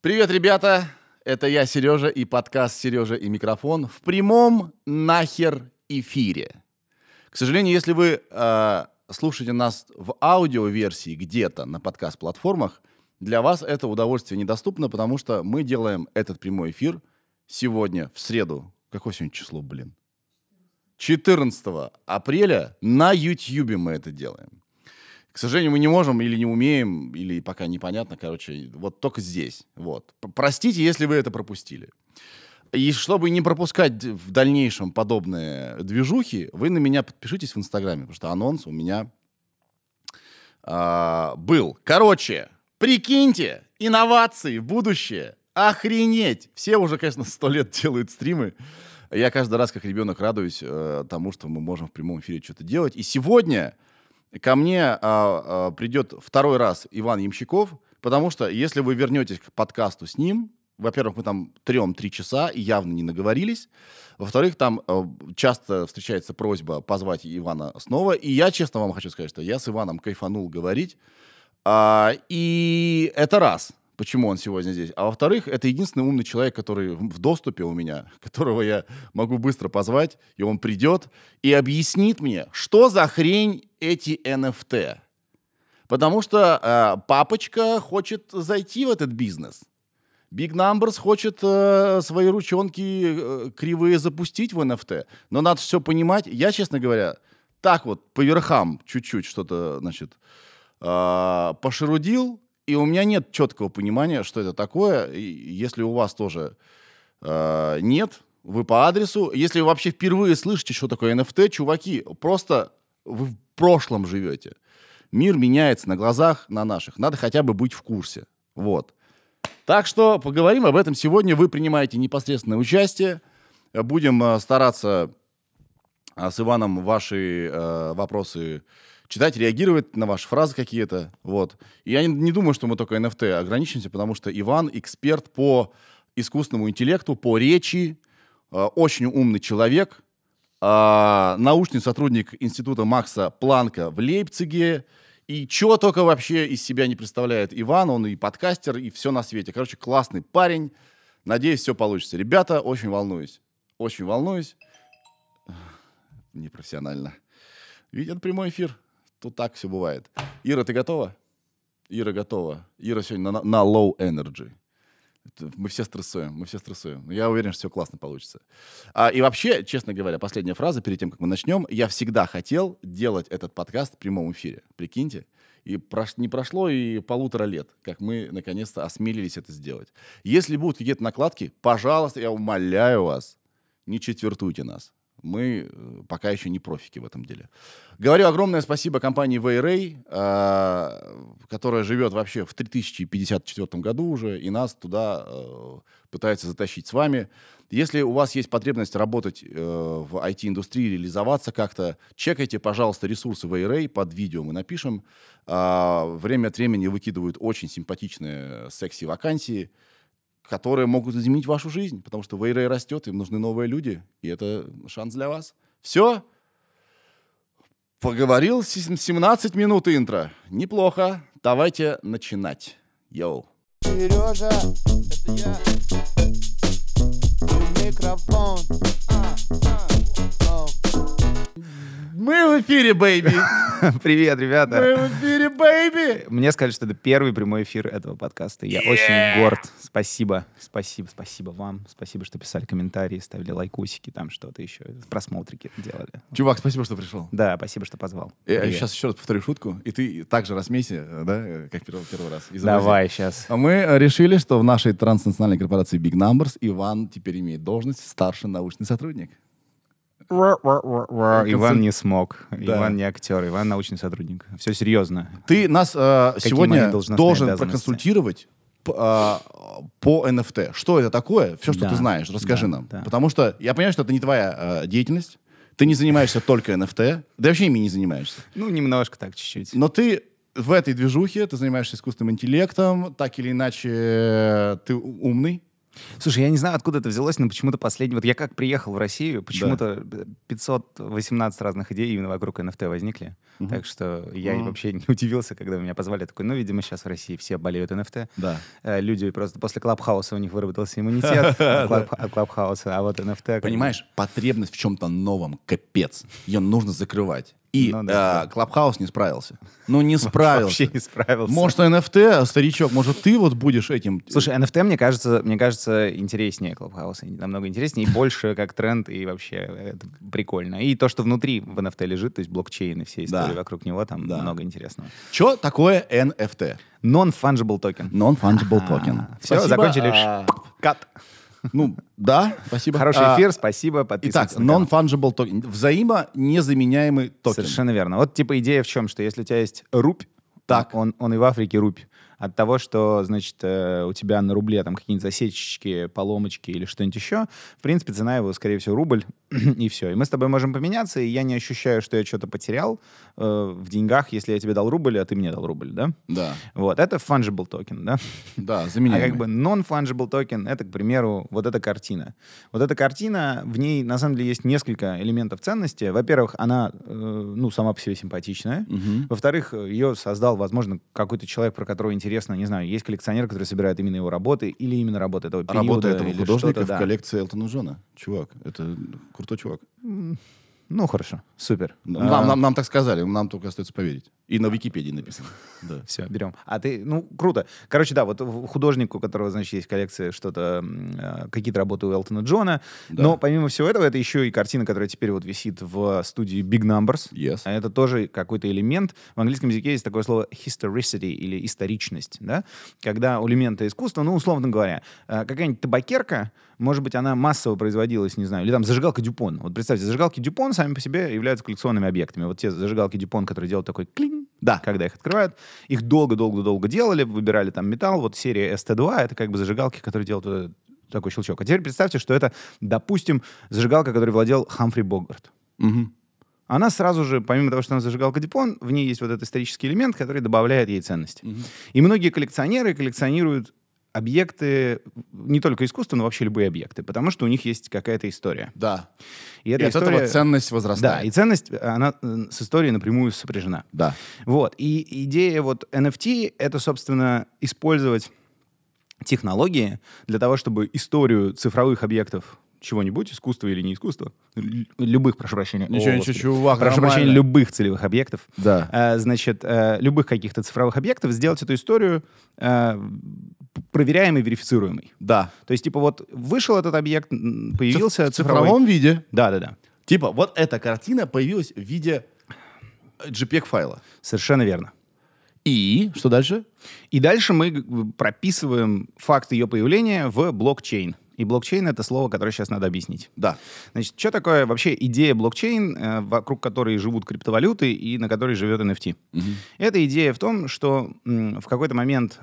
Привет, ребята! Это я, Сережа, и подкаст «Сережа и микрофон» в прямом нахер эфире. К сожалению, если вы э, слушаете нас в аудиоверсии где-то на подкаст-платформах, для вас это удовольствие недоступно, потому что мы делаем этот прямой эфир сегодня, в среду. Какое сегодня число, блин? 14 апреля на YouTube мы это делаем. К сожалению, мы не можем или не умеем, или пока непонятно, короче, вот только здесь. Вот. Простите, если вы это пропустили. И чтобы не пропускать в дальнейшем подобные движухи, вы на меня подпишитесь в Инстаграме, потому что анонс у меня а, был. Короче, прикиньте, инновации будущее. Охренеть! Все уже, конечно, сто лет делают стримы. Я каждый раз, как ребенок, радуюсь э, тому, что мы можем в прямом эфире что-то делать. И сегодня ко мне а, а, придет второй раз Иван Ямщиков, потому что если вы вернетесь к подкасту с ним, во-первых, мы там трем-три часа и явно не наговорились. Во-вторых, там э, часто встречается просьба позвать Ивана снова. И я честно вам хочу сказать, что я с Иваном кайфанул говорить. А, и это раз, почему он сегодня здесь. А во-вторых, это единственный умный человек, который в доступе у меня, которого я могу быстро позвать, и он придет и объяснит мне, что за хрень эти NFT. Потому что э, папочка хочет зайти в этот бизнес. Big Numbers хочет э, свои ручонки э, кривые запустить в NFT, но надо все понимать. Я, честно говоря, так вот по верхам чуть-чуть что-то, значит, э, пошерудил, и у меня нет четкого понимания, что это такое. И если у вас тоже э, нет, вы по адресу. Если вы вообще впервые слышите, что такое NFT, чуваки, просто вы в прошлом живете. Мир меняется на глазах на наших. Надо хотя бы быть в курсе. Вот. Так что поговорим об этом сегодня. Вы принимаете непосредственное участие. Будем э, стараться а, с Иваном ваши э, вопросы читать, реагировать на ваши фразы какие-то. Вот. И я не, не думаю, что мы только NFT ограничимся, потому что Иван эксперт по искусственному интеллекту, по речи, э, очень умный человек, а, научный сотрудник Института Макса Планка в Лейпциге. И чего только вообще из себя не представляет Иван, он и подкастер, и все на свете. Короче, классный парень. Надеюсь, все получится. Ребята, очень волнуюсь. Очень волнуюсь. Непрофессионально. Видят прямой эфир. Тут так все бывает. Ира, ты готова? Ира готова. Ира сегодня на, на low energy. Мы все стрессуем, мы все стрессуем. Я уверен, что все классно получится. А, и вообще, честно говоря, последняя фраза перед тем, как мы начнем. Я всегда хотел делать этот подкаст в прямом эфире. Прикиньте. И прош- не прошло и полутора лет, как мы наконец-то осмелились это сделать. Если будут какие-то накладки, пожалуйста, я умоляю вас, не четвертуйте нас. Мы э, пока еще не профики в этом деле. Говорю огромное спасибо компании Wayray, э, которая живет вообще в 3054 году уже, и нас туда э, пытается затащить с вами. Если у вас есть потребность работать э, в IT-индустрии, реализоваться как-то, чекайте, пожалуйста, ресурсы Wayray, под видео мы напишем. А, время от времени выкидывают очень симпатичные секси-вакансии, которые могут изменить вашу жизнь, потому что Wayray растет, им нужны новые люди, и это шанс для вас. Все. Поговорил сем- 17 минут интро. Неплохо. Давайте начинать. Yo. Сережа, это я. И микрофон. А, а. Мы в эфире, baby. Привет, ребята. Мы в эфире, baby. Мне сказали, что это первый прямой эфир этого подкаста. Я очень горд. Спасибо, спасибо, спасибо вам. Спасибо, что писали комментарии, ставили лайкусики, там что-то еще, просмотрики делали. Чувак, спасибо, что пришел. Да, спасибо, что позвал. Я Привет. сейчас еще раз повторю шутку, и ты также рассмейся, да, как первый, первый раз. Изобрази. Давай сейчас. А Мы э, решили, что в нашей транснациональной корпорации Big Numbers Иван теперь имеет должность старший научный сотрудник. Иван не смог. Да. Иван не актер. Иван научный сотрудник. Все серьезно. Ты нас э, Какие сегодня должен проконсультировать а, по NFT. Что это такое? Все, что Да, ты знаешь, расскажи да, нам. да. Потому что я понимаю, что это не твоя э, деятельность. Ты не занимаешься только NFT. Да вообще ими не занимаешься. Ну, немножко так, чуть-чуть. Но ты в этой движухе, ты занимаешься искусственным интеллектом, так или иначе э, ты умный. Слушай, я не знаю, откуда это взялось, но почему-то последний... Вот я как приехал в Россию, почему-то 518 разных идей именно вокруг NFT возникли. Так что я Мгм. вообще не удивился, когда меня позвали. Такой, ну, видимо, сейчас в России все болеют NFT. Да. Э, Люди просто после Клабхауса у них выработался иммунитет от Клаб- от Клабхауса, а вот бы- Понимаешь, потребность в чем-то новом, капец. Ее нужно закрывать. И Ну да, э, Клабхаус не справился. Ну, не справился. Вообще не справился. Может, NFT, старичок, может, ты вот будешь этим... Слушай, NFT, мне кажется, мне кажется, интереснее Клабхауса. Намного интереснее и больше как тренд, и вообще это прикольно. И то, что внутри в NFT лежит, то есть блокчейн и все истории Да. вокруг него, там Да. много интересного. Что такое NFT? Non-fungible токен. Non-fungible token. Все, закончили. а, Cut. Ну, да, спасибо. Хороший А, эфир, спасибо, Итак, подписывайтесь. канал. non-fungible токен. Взаимонезаменяемый токен. Совершенно верно. Вот типа идея в чем, что если у тебя есть рубь, Так. он, он и в Африке рубь. От того, что, значит, э, у тебя на рубле там какие-нибудь засечечки, поломочки или что-нибудь еще, в принципе, цена его, скорее всего, рубль, и все. И мы с тобой можем поменяться, и я не ощущаю, что я что-то потерял э, в деньгах, если я тебе дал рубль, а ты мне дал рубль, да? Да, Вот, это fungible токен, да? да, А заменяемый. как бы non-fungible токен — это, к примеру, вот эта картина. Вот эта картина, в ней, на самом деле, есть несколько элементов ценности. Во-первых, она, э, ну, сама по себе симпатичная. Мгм. Во-вторых, ее создал, возможно, какой-то человек, про которого интересно, не знаю, есть коллекционер, который собирает именно его работы или именно работы этого периода. Работа этого художника в да. коллекции Элтона Джона. Чувак, это крутой чувак. Ну, хорошо, супер. Нам, нам, нам так сказали, нам только остается поверить. И на Википедии написано. Да. Все, берем. А ты, ну, круто. Короче, да, вот в- художник, у которого, значит, есть коллекция что-то, э, какие-то работы у Элтона Джона. Да. Но помимо всего этого, это еще и картина, которая теперь вот висит в студии Big Numbers. Yes. А это тоже какой-то элемент. В английском языке есть такое слово historicity или историчность, да? Когда у элемента искусства, ну, условно говоря, э, какая-нибудь табакерка, может быть, она массово производилась, не знаю, или там зажигалка Дюпон. Вот представьте, зажигалки Дюпон сами по себе являются коллекционными объектами. Вот те зажигалки Дюпон, которые делают такой клин, Да. когда их открывают, их долго-долго-долго делали, выбирали там металл. Вот серия ST2 — это как бы зажигалки, которые делают такой щелчок. А теперь представьте, что это, допустим, зажигалка, которой владел Хамфри Богарт. Мгм. Она сразу же, помимо того, что она зажигалка Дипон, в ней есть вот этот исторический элемент, который добавляет ей ценности. И многие коллекционеры коллекционируют объекты, не только искусства, но вообще любые объекты, потому что у них есть какая-то история. Да. И И эта от история... этого ценность Да, возрастает. и ценность, она э, с историей напрямую сопряжена. Да. Вот. И идея вот NFT — это, собственно, использовать технологии для того, чтобы историю цифровых объектов чего-нибудь, искусства или не искусства, л- любых, прошу прощения. Ничего, О, ничего, чувак, Прошу нормально. прощения, любых целевых объектов. Да. э, значит, э, любых каких-то цифровых объектов, сделать эту историю э, п- проверяемой, верифицируемой. Да. То есть, типа, вот вышел этот объект, появился в цифровой... цифровом виде. Да-да-да. Типа, вот эта картина появилась в виде JPEG-файла. Совершенно верно. И что дальше? И дальше мы прописываем факт ее появления в блокчейн. И блокчейн — это слово, которое сейчас надо объяснить. Да. Значит, что такое вообще идея блокчейн, э, вокруг которой живут криптовалюты и на которой живет NFT? Эта идея в том, что в какой-то момент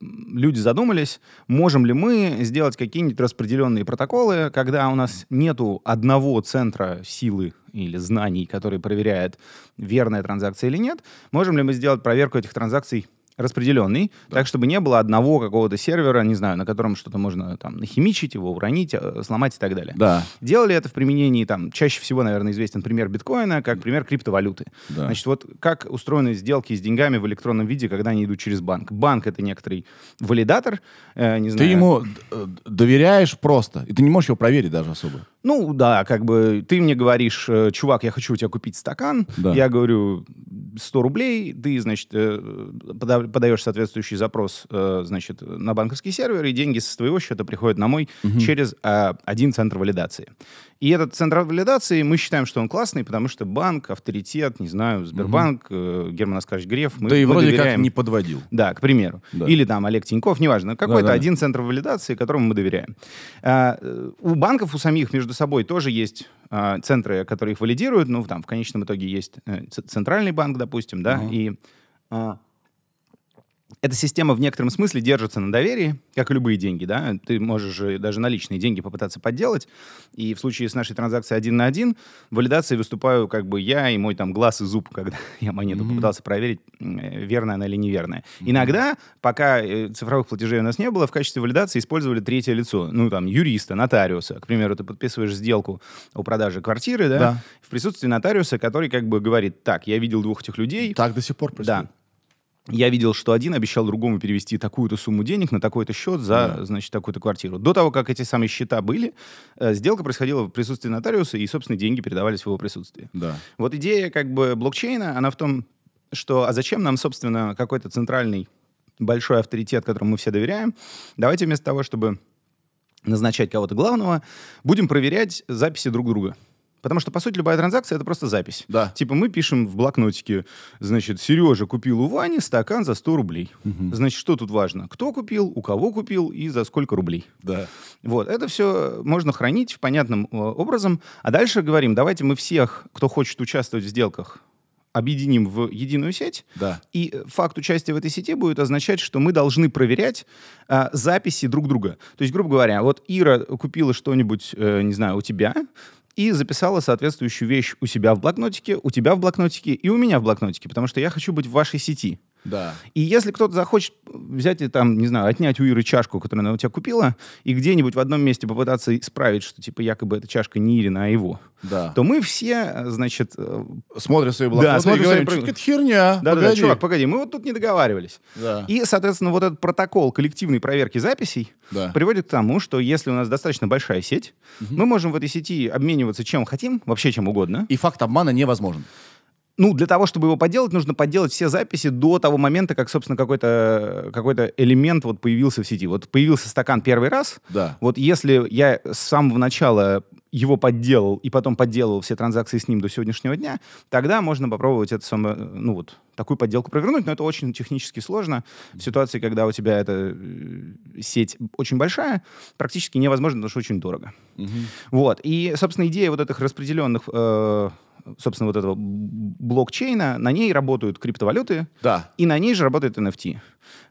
люди задумались, можем ли мы сделать какие-нибудь распределенные протоколы, когда у нас нету одного центра силы или знаний, который проверяет, верная транзакция или нет, можем ли мы сделать проверку этих транзакций распределенный, так, чтобы не было одного какого-то сервера, не знаю, на котором что-то можно там нахимичить, его уронить, э, сломать и так далее. Да. Делали это в применении, там, чаще всего, наверное, известен пример биткоина, как пример криптовалюты. Да. Значит, вот как устроены сделки с деньгами в электронном виде, когда они идут через банк. Банк — это некоторый валидатор, э, не Ты знаю. ему э, доверяешь просто, и ты не можешь его проверить даже особо. Ну, да, как бы ты мне говоришь, э, чувак, я хочу у тебя купить стакан. Да. Я говорю, 100 рублей. Ты, значит, э, пода- подаешь соответствующий запрос, э, значит, на банковский сервер, и деньги со своего счета приходят на мой через э, один центр валидации. И этот центр валидации, мы считаем, что он классный, потому что банк, авторитет, не знаю, Сбербанк, э, Герман Оскарович Греф, мы, да и вроде как доверяем. не подводил. Да, к примеру. Да. Или там Олег Тиньков, неважно. Какой-то Да-да. один центр валидации, которому мы доверяем. А, у банков, у самих между собой тоже есть а, центры, которые их валидируют. Ну, там в конечном итоге есть э, центральный банк, допустим, да, и... а, эта система в некотором смысле держится на доверии, как и любые деньги, да. Ты можешь же даже наличные деньги попытаться подделать. И в случае с нашей транзакцией один на один валидацией выступаю как бы я и мой там глаз и зуб, когда я монету попытался проверить, э, верная она или неверная. Иногда, пока э, цифровых платежей у нас не было, в качестве валидации использовали третье лицо. Ну, там, юриста, нотариуса. К примеру, ты подписываешь сделку о продаже квартиры, да, Да. в присутствии нотариуса, который как бы говорит, так, я видел двух этих людей, Так до сих пор происходит. да. Я видел, что один обещал другому перевести такую-то сумму денег на такой-то счет за, Да. значит, такую-то квартиру. До того, как эти самые счета были, э, сделка происходила в присутствии нотариуса, и, собственно, деньги передавались в его присутствии. Да. Вот идея как бы блокчейна, она в том, что а зачем нам, собственно, какой-то центральный большой авторитет, которому мы все доверяем? Давайте вместо того, чтобы назначать кого-то главного, будем проверять записи друг друга. Потому что, по сути, любая транзакция — это просто запись. Да. Типа мы пишем в блокнотике, значит, Сережа купил у Вани стакан за 100 рублей. Значит, что тут важно? Кто купил, у кого купил и за сколько рублей. Да. Вот, это все можно хранить в понятном э, образом. А дальше говорим, давайте мы всех, кто хочет участвовать в сделках, объединим в единую сеть. Да. И э, факт участия в этой сети будет означать, что мы должны проверять а, записи друг друга. То есть, грубо говоря, вот Ира купила что-нибудь, э, не знаю, у тебя, и записала соответствующую вещь у себя в блокнотике, у тебя в блокнотике и у меня в блокнотике, потому что я хочу быть в вашей сети. Да. И если кто-то захочет взять и там, не знаю, отнять у Иры чашку, которую она у тебя купила, и где-нибудь в одном месте попытаться исправить, что типа якобы эта чашка не Ирина, а его, Да. то мы все, э, значит, э, Смотрим свои блокноты Да, смотрим и говорим, свои какая-то херня. да-да-да, погоди». чувак, погоди, мы вот тут не договаривались. Да. И, соответственно, вот этот протокол коллективной проверки записей Да. приводит к тому, что если у нас достаточно большая сеть, мы можем в этой сети обмениваться чем хотим, вообще чем угодно. И факт обмана невозможен. Ну, для того, чтобы его подделать, нужно подделать все записи до того момента, как, собственно, какой-то какой элемент вот появился в сети. Вот появился стакан первый раз. Да. Вот если я с самого начала его подделал и потом подделал все транзакции с ним до сегодняшнего дня, тогда можно попробовать это самое, ну вот, такую подделку провернуть, но это очень технически сложно. В ситуации, когда у тебя эта э, сеть очень большая, практически невозможно, потому что очень дорого. Вот. И, собственно, идея вот этих распределенных, э, собственно, вот этого блокчейна, на ней работают криптовалюты, Да. и на ней же работает NFT.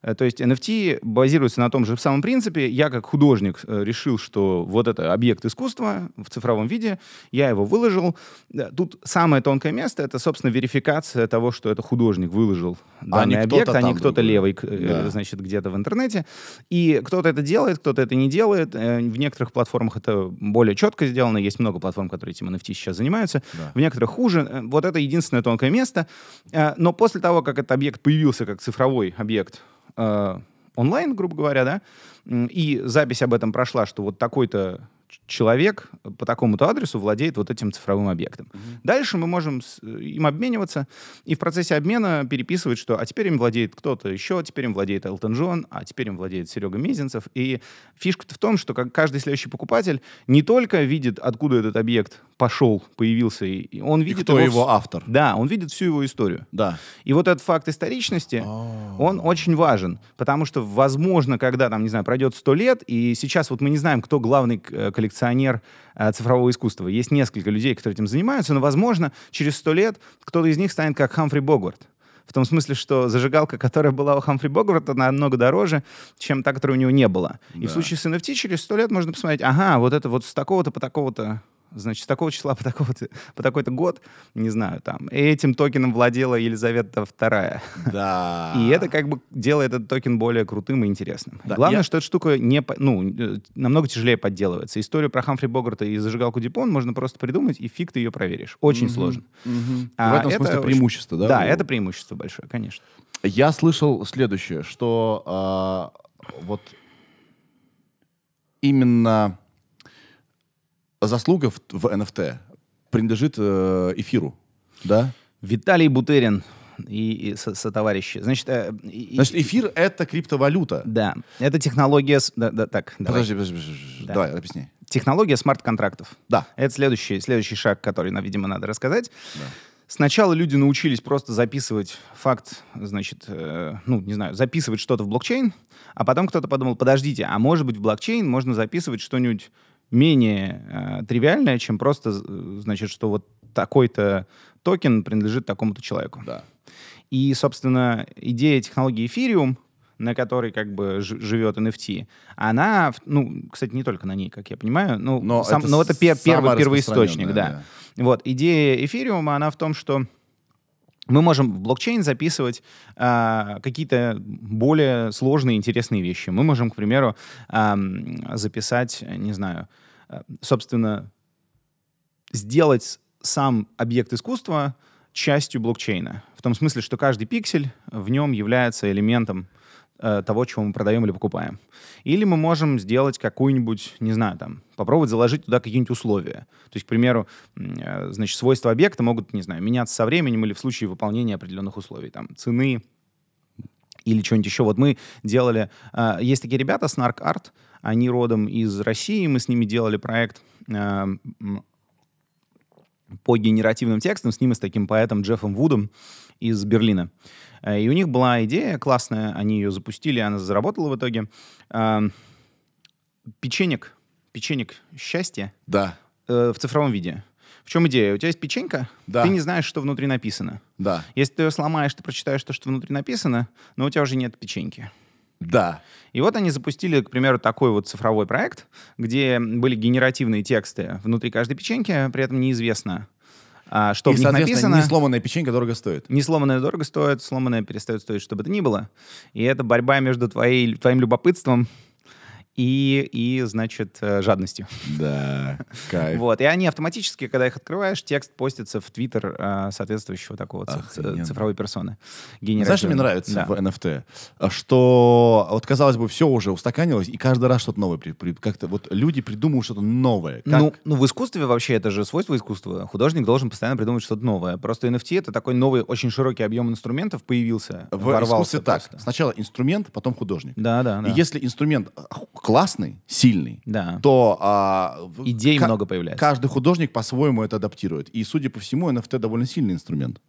Э, То есть NFT базируется на том же самом принципе. Я как художник э, решил, что вот это объект искусства в цифровом виде, я его выложил. Да, Тут самое тонкое место — это, собственно, верификация того, что это художник выложил данный не кто-то объект, а не кто-то левый, э, Да. значит, где-то в интернете. И кто-то это делает, кто-то это не делает. Э, В некоторых платформах это более четко сделано. Есть много платформ, которые этим NFT сейчас занимаются. Да. В некоторых хуже. Э, Вот это единственное тонкое место. Э, Но после того, как этот объект появился как цифровой объект э, онлайн, грубо говоря, да, и запись об этом прошла, что вот такой-то человек по такому-то адресу владеет вот этим цифровым объектом. Дальше мы можем с- э, им обмениваться и в процессе обмена переписывать, что а теперь им владеет кто-то еще, теперь им владеет Элтон Джон, а теперь им владеет Серега Мезенцев. И фишка-то в том, что как каждый следующий покупатель не только видит, откуда этот объект пошел, появился, и и он И видит кто вс- его автор. Да, он видит всю его историю. Да. И вот этот факт историчности, он очень важен, потому что, возможно, когда, там, не знаю, пройдет сто лет, и сейчас вот мы не знаем, кто главный э, коллекционер э, цифрового искусства. Есть несколько людей, которые этим занимаются, но, возможно, через сто лет кто-то из них станет как Хамфри Богарт. В том смысле, что зажигалка, которая была у Хамфри Богарта, намного дороже, чем та, которая у него не была. И в Да. случае с NFT через сто лет можно посмотреть, ага, вот это вот с такого-то по такого-то Значит, с такого числа по, такого-то, по такой-то год, не знаю, там, этим токеном владела Елизавета II. Да. И это как бы делает этот токен более крутым и интересным. Да, Главное, я- что эта штука не, ну, намного тяжелее подделывается. Историю про Хамфри Богарта и зажигалку Дипон можно просто придумать, и фиг ты ее проверишь. Очень сложно. Мгм. А в этом это смысле очень- преимущество, да? Да, у- это преимущество большое, конечно. Я слышал следующее, что а, вот именно заслуга в, в NFT принадлежит э, эфиру, да? Виталий Бутерин и, и со- сотоварищи. Значит, э, и- Значит, эфир — это криптовалюта. да, это технология... с- Да, да, так, давай. Подожди, подожди, подожди. Да. давай, объясни. Технология смарт-контрактов. Да. Это следующий, следующий шаг, который, нам, видимо, надо рассказать. Сначала люди научились просто записывать факт, значит, э, ну, не знаю, записывать что-то в блокчейн, а потом кто-то подумал, подождите, а может быть в блокчейн можно записывать что-нибудь менее э, тривиальное, чем просто, значит, что вот такой-то токен принадлежит такому-то человеку. Да. И, собственно, идея технологии Ethereum на которой как бы живет NFT, она, ну, кстати, не только на ней, как я понимаю, ну, Но сам- это но это пер- первый первоисточник, распространенное, да. Вот, идея эфириума, она в том, что мы можем в блокчейн записывать а, какие-то более сложные, интересные вещи. Мы можем, к примеру, ам, записать, не знаю, а, собственно, сделать сам объект искусства частью блокчейна. В том смысле, что каждый пиксель в нем является элементом э, того, чего мы продаем или покупаем. Или мы можем сделать какую-нибудь, не знаю, там, попробовать заложить туда какие-нибудь условия. То есть, к примеру, э, значит, свойства объекта могут, не знаю, меняться со временем или в случае выполнения определенных условий, там, цены или что-нибудь еще. Вот мы делали... э, есть такие ребята, Snark Art, они родом из России, мы с ними делали проект э, по генеративным текстам с ним и с таким поэтом Джеффом Вудом из Берлина. Э, И у них была идея классная, они ее запустили, она заработала в итоге. Печенек, печенек счастья Да, э, в цифровом виде. В чем идея? У тебя есть печенька, Да. ты не знаешь, что внутри написано. да, Если ты ее сломаешь, ты прочитаешь то, что внутри написано, но у тебя уже нет печеньки. да. И вот они запустили, к примеру, такой вот цифровой проект, где были генеративные тексты внутри каждой печеньки, при этом неизвестно, а, что И, в них написано. не сломанная печенька дорого стоит. Не сломанное дорого стоит, сломанное перестает стоить, что бы то ни было. И это борьба между твоей, твоим любопытством и, и, значит, э, жадностью. Да, кайф. Вот. И они автоматически, когда их открываешь, текст постится в Твиттер э, соответствующего такого Охрененно. цифровой персоны. Знаешь, что мне нравится Да. в NFT? А Что вот, казалось бы, все уже устаканилось, и каждый раз что-то новое. при- при- Как-то вот люди придумывают что-то новое. Как- Ну, ну, в искусстве вообще это же свойство искусства. Художник должен постоянно придумывать что-то новое. Просто NFT — это такой новый, очень широкий объем инструментов появился, в ворвался искусстве так. просто. Сначала инструмент, потом художник. Да, да, да. И если инструмент а, классный, сильный, Да. то а, Идей много появляется. Каждый художник по-своему это адаптирует. И, судя по всему, NFT довольно сильный инструмент.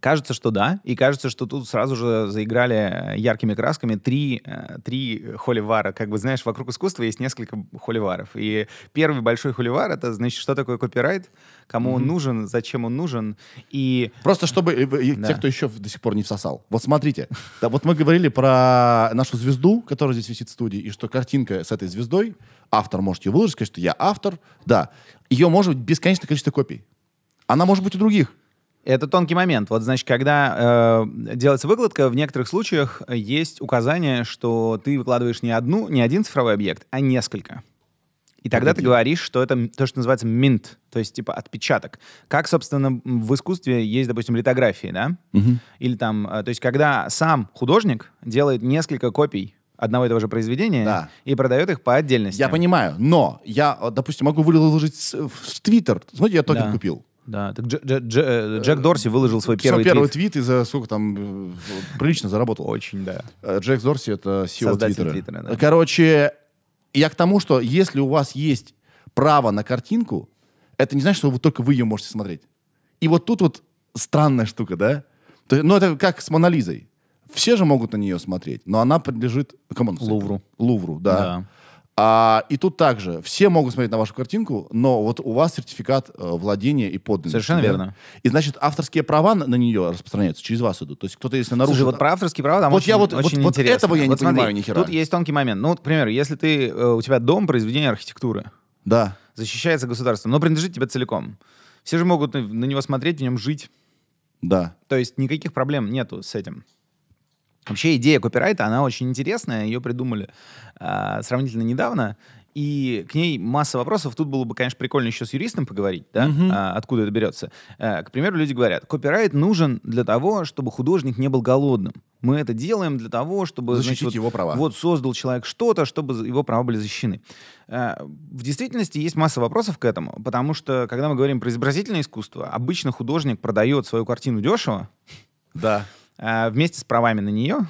Кажется, что да. И кажется, что тут сразу же заиграли э, яркими красками три, э, три холивара. Как бы, знаешь, вокруг искусства есть несколько холиваров. И первый большой холивар — это, значит, что такое копирайт, кому он нужен, зачем он нужен. И Просто чтобы э, Да. те, кто еще до сих пор не всосал. Вот смотрите, да, вот мы говорили про нашу звезду, которая здесь висит в студии, и что картинка с этой звездой, автор может ее выложить, сказать, что я автор, да. Ее может быть бесконечное количество копий. Она может быть у других. Это тонкий момент. Вот, значит, когда э, делается выкладка, в некоторых случаях есть указание, что ты выкладываешь не одну, не один цифровой объект, а несколько. И тогда ты Погоди. говоришь, что это то, что называется mint, то есть типа отпечаток. Как, собственно, в искусстве есть, допустим, литографии, да? Или там, э, то есть когда сам художник делает несколько копий одного и того же произведения Да. и продает их по отдельности. Я понимаю, но я, допустим, могу выложить в Твиттер. Смотрите, я токен Да. купил. Да, так Дж- Дж- Дж- э, Джек Дорси выложил свой первый, первый твит. твит и за сколько там э, прилично заработал. Очень, да. Э, Джек Дорси это SEO Создатель Твиттера. Твиттера, да. Короче, я к тому, что если у вас есть право на картинку, это не значит, что вы только вы ее можете смотреть. И вот тут вот странная штука, да? То ну, это как с Монолизой. Все же могут на нее смотреть, но она принадлежит кому? Лувру. Лувру, да. Да. А, и тут также все могут смотреть на вашу картинку, но вот у вас сертификат э, владения и подлинности. Совершенно да? верно. И значит, авторские права на, на нее распространяются, через вас идут. То есть кто-то, если нарушит... Слушай, вот про авторские права там Вот очень, я вот- вот- очень вот интересно. этого я не Вот смотри, понимаю ни хера. Тут есть тонкий момент. Ну, вот, к примеру, если ты, э, у тебя дом произведения архитектуры, Да. защищается государством, но принадлежит тебе целиком. Все же могут на, на него смотреть, в нем жить. Да. То есть никаких проблем нету с этим. Вообще идея копирайта, она очень интересная. Ее придумали а, сравнительно недавно. И к ней масса вопросов. Тут было бы, конечно, прикольно еще с юристом поговорить, да, а, откуда это берется. А, к примеру, люди говорят, копирайт нужен для того, чтобы художник не был голодным. Мы это делаем для того, чтобы... Защитить значит, вот- его права. Вот создал человек что-то, чтобы его права были защищены. А, В действительности есть масса вопросов к этому, потому что, когда мы говорим про изобразительное искусство, обычно художник продает свою картину дешево, Да. А, вместе с правами на нее,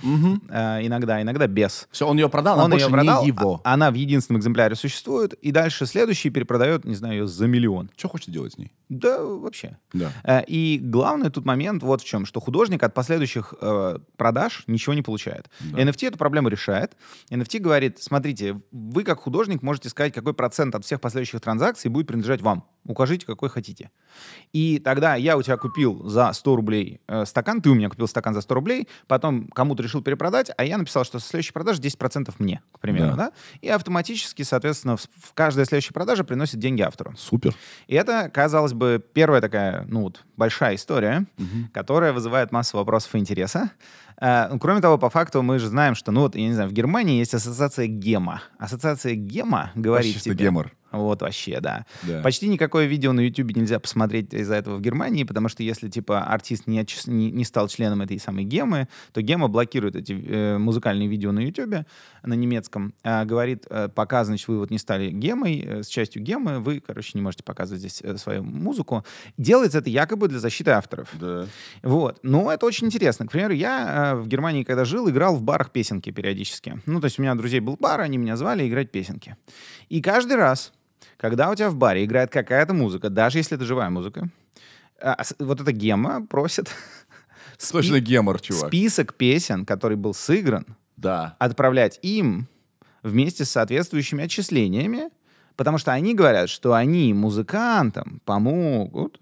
а, иногда, иногда без. Все, он ее продал, Он ее продал, не его. а- она в единственном экземпляре существует, и дальше следующий перепродает, не знаю, ее за миллион. Что хочет делать с ней? Да, вообще. Да. А, И главный тут момент вот в чем, что художник от последующих э, продаж ничего не получает. NFT эту проблему решает. NFT говорит, смотрите, вы как художник можете сказать, какой процент от всех последующих транзакций будет принадлежать вам. Укажите, какой хотите. И тогда я у тебя купил за 100 рублей э, стакан, ты у меня купил стакан за 100 рублей, потом кому-то решил перепродать, а я написал, что со следующей продажи 10% мне, к примеру, Да. да. И автоматически, соответственно, в, в каждая следующая продажа приносит деньги автору. Супер. И это, казалось бы, первая такая, ну вот, большая история, которая вызывает массу вопросов и интереса. Э, ну, кроме того, по факту мы же знаем, что, ну вот, я не знаю, в Германии есть ассоциация ГЕМа. Ассоциация ГЕМа говорит тебе... гемор. Вот вообще, да. Да. Почти никакое видео на YouTube нельзя посмотреть из-за этого в Германии, потому что если, типа, артист не, отчис- не, не стал членом этой самой гемы, то гема блокирует эти э, музыкальные видео на YouTube на немецком. А, говорит, э, пока, значит, вы вот не стали гемой, э, с частью гемы, вы, короче, не можете показывать здесь э, свою музыку. Делается это якобы для защиты авторов. Да. Вот. Но это очень интересно. К примеру, я в Германии, когда жил, играл в барах песенки периодически. Ну, то есть у меня друзей был бар, они меня звали играть песенки. И каждый раз, когда у тебя в баре играет какая-то музыка, даже если это живая музыка, а, вот эта гема просит Точно гемор, чувак. список песен, который был сыгран, Да. отправлять им вместе с соответствующими отчислениями, потому что они говорят, что они музыкантам помогут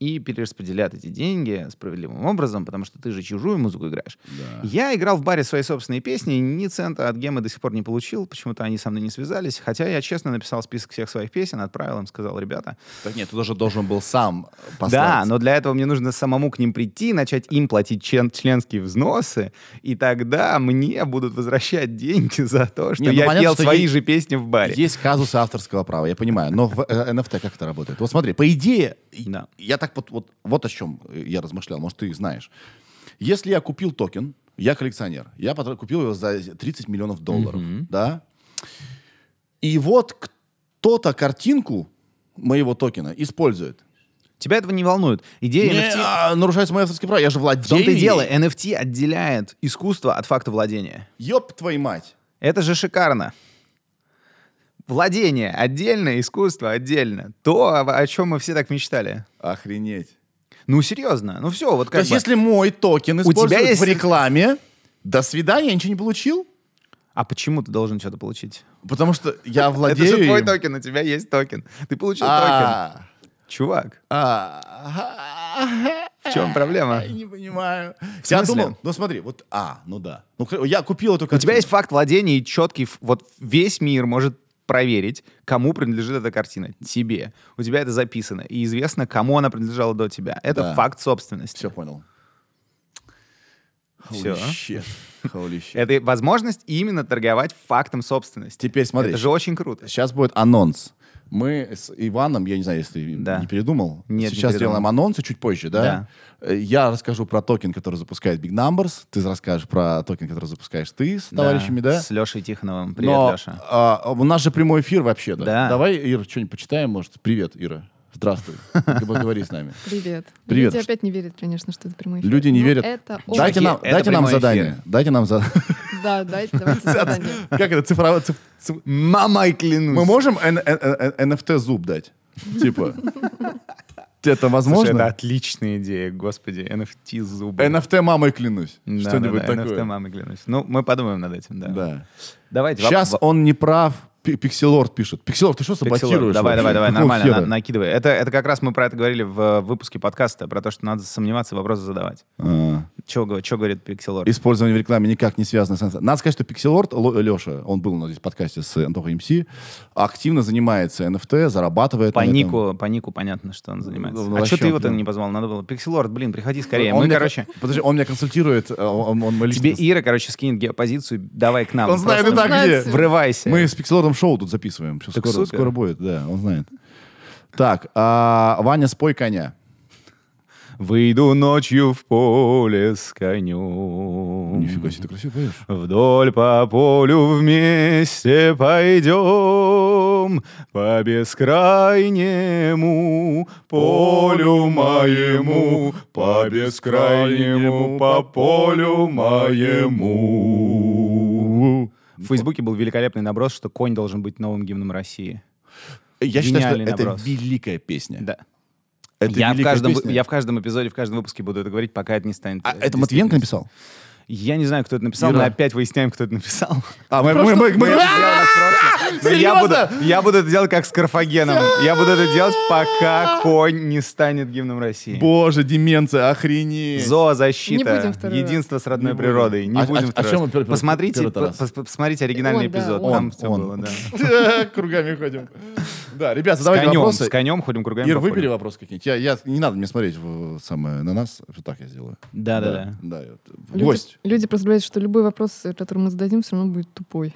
и перераспределят эти деньги справедливым образом, потому что ты же чужую музыку играешь. Да. Я играл в баре свои собственные песни, ни цента от гемы до сих пор не получил, почему-то они со мной не связались, хотя я честно написал список всех своих песен, отправил им, сказал, ребята, Так нет, ты даже должен был сам послать. да, но для этого мне нужно самому к ним прийти, начать им платить член- членские взносы, и тогда мне будут возвращать деньги за то, что Не, ну я понятно, пел что свои есть- же песни в баре. Есть казусы авторского права, я понимаю. Но в э, NFT как это работает? Вот смотри, по идее, Да. я так вот, вот, вот о чем я размышлял, может, ты знаешь. Если я купил токен, я коллекционер, я купил его за 30 миллионов долларов, да? И вот кто-то картинку моего токена использует. Тебя этого не волнует. Идея Не, NFT... а, нарушается мои авторские права, я же В владею. том-то и дело, NFT отделяет искусство от факта владения. Ёб твою мать. Это же шикарно. Владение отдельно, искусство отдельно. То, о, о чем мы все так мечтали. Охренеть. Ну, серьезно. Ну, все, вот То как есть, бы. если мой токен тебя используют есть- в рекламе, до свидания, я ничего не получил. А почему ты должен что-то получить? Потому что я Это владею же твой им. токен, у тебя есть токен. Ты получил токен. А, Чувак, а, в чем проблема? Я не понимаю. Я думал, ну смотри, вот, а, ну да. Ну, я купил эту У тебя картину. есть факт владения и четкий, вот весь мир может проверить, кому принадлежит эта картина. Тебе. У тебя это записано. И известно, кому она принадлежала до тебя. Это Да. факт собственности. Все понял. Shit. Holy shit. Это возможность именно торговать фактом собственности. Теперь смотри. Это же очень круто. Сейчас будет анонс. Мы с Иваном, я не знаю, если ты Да. не передумал, Нет, не сейчас передумал. сделаем анонсы чуть позже, да? Э, Я расскажу про токен, который запускает Big Numbers, ты расскажешь про токен, который запускаешь ты с товарищами, да? С Лешей Тихоновым. Привет, Но, Леша. а, у нас же прямой эфир вообще-то. Да. Давай, Ира, что-нибудь почитаем, может? Привет, Ира. Здравствуй. Поговори с нами. Привет. Привет. Люди опять не верят, конечно, что это прямой эфир. Люди не Но верят. Это Дайте нам, это дайте нам задание. эфир. Дайте нам задание. Да, дайте, задание. Как это, цифровое... циф- циф- Мамой клянусь. Мы можем Н- Н- Н- NFT зуб дать? Типа. Это Слушай, возможно? это отличная идея, господи, NFT зубы. NFT мамой клянусь. Да, Что-нибудь да, да, такое. NFT мамой клянусь. Ну, мы подумаем над этим, да. Да. Давайте. Сейчас воп- он не прав. Пи- Пикселорд пишет. Пикселорд, ты что саботируешь? Давай, давай, давай, нормально, на- накидывай. Это, это как раз мы про это говорили в э, выпуске подкаста, про то, что надо сомневаться, вопросы задавать. А. Что говорит Пикселор? Использование в рекламе никак не связано с... Надо сказать, что Пикселорд, Леша, он был у нас здесь в подкасте с Антохой МС, активно занимается NFT, зарабатывает По нику, по нику понятно, что он занимается. Ну, а что ты его прям. не позвал? Надо было. Пикселорд, блин, приходи скорее. Он мы, меня- короче, Подожди, он меня консультирует, э, он, он мой тебе Ира, короче, скинет геопозицию, давай к нам. Он знает и так где. Врывайся. Мы с Пикселордом шоу тут записываем. Так скоро, супер. скоро будет, да, он знает. Так, а, Ваня, спой коня. Выйду ночью в поле с конем. Нифига себе, ты красиво поешь. Вдоль по полю вместе пойдем по бескрайнему полю моему, по бескрайнему по полю моему. В Фейсбуке был великолепный наброс, что конь должен быть новым гимном России. Я считаю, что Гениальный это наброс. великая песня. Да. Это Я в, каждом, песня. я в каждом эпизоде, в каждом выпуске буду это говорить, пока это не станет. А это Матвиенко написал? Я не знаю, кто это написал, Ира. мы опять выясняем, кто это написал. А, мы, мы, мы, мы- Мы это сделали в прошлом- Ну, Я буду, я буду это делать как с Карфагеном. Я буду это делать, пока конь не станет гимном России. Боже, деменция, охренеть. Не Зоозащита. Единство с родной природой. Не А- будем а- а второй чем раз. пер- пер- Посмотрите, посмотрите оригинальный Он, да, эпизод. он. Там Он. было, да. Кругами ходим. Да, ребята, задавайте конем, вопросы. с конем ходим кругами. Ир, выбери вопрос какие-нибудь. Я, я- не надо мне смотреть в, самое, на нас. Вот так я сделаю. Да-да-да. Да, я- Люди, Гость. люди просто говорят, что любой вопрос, который мы зададим, все равно будет тупой.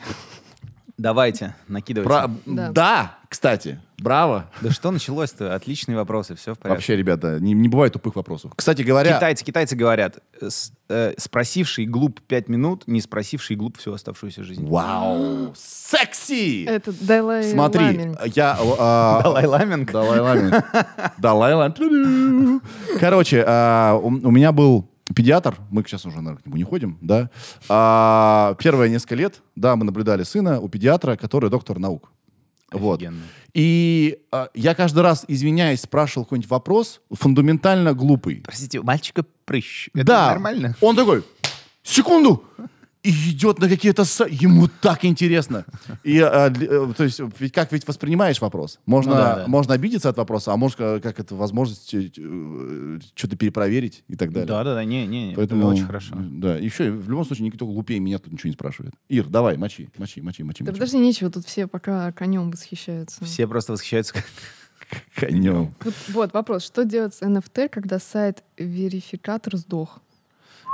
Давайте, накидывайте. Бра- Да. Да, кстати, браво. Да что началось-то? Отличные вопросы, все в порядке. Вообще, ребята, не, не бывает тупых вопросов. Кстати говоря, Китайцы, китайцы говорят, э, с- э, спросивший глуп пять минут, не спросивший глуп всю оставшуюся жизнь. вау, секси! Это Далай Смотри, Ламин. я... а, Далай Ламенко. Далай Ламин. Далай Ламин. Короче, а, у у меня был педиатр, мы сейчас уже, наверное, к нему не ходим, да. А, Первые несколько лет, да, мы наблюдали сына у педиатра, который доктор наук. Вот. Офигенно. И а, я каждый раз, извиняясь, спрашивал какой-нибудь вопрос, фундаментально глупый. Простите, у мальчика прыщ. Это да, нормально? он такой, секунду, и идет на какие-то... са- Ему так интересно. И, а, для- э, то есть, ведь как ведь воспринимаешь вопрос? Можно, Ну да, да. можно обидеться от вопроса, а может, э, как это возможность э, что-то перепроверить и так далее. Да-да-да, не-не, Поэтому, это очень хорошо. Да, и еще, в любом случае, никто глупее меня тут ничего не спрашивает. Ир, давай, мочи, мочи, мочи, мочи, Да мочи. подожди, нечего, тут все пока конем восхищаются. Все просто восхищаются. как- Конем. Вот, вот вопрос, что делать с NFT, когда сайт верификатор сдох?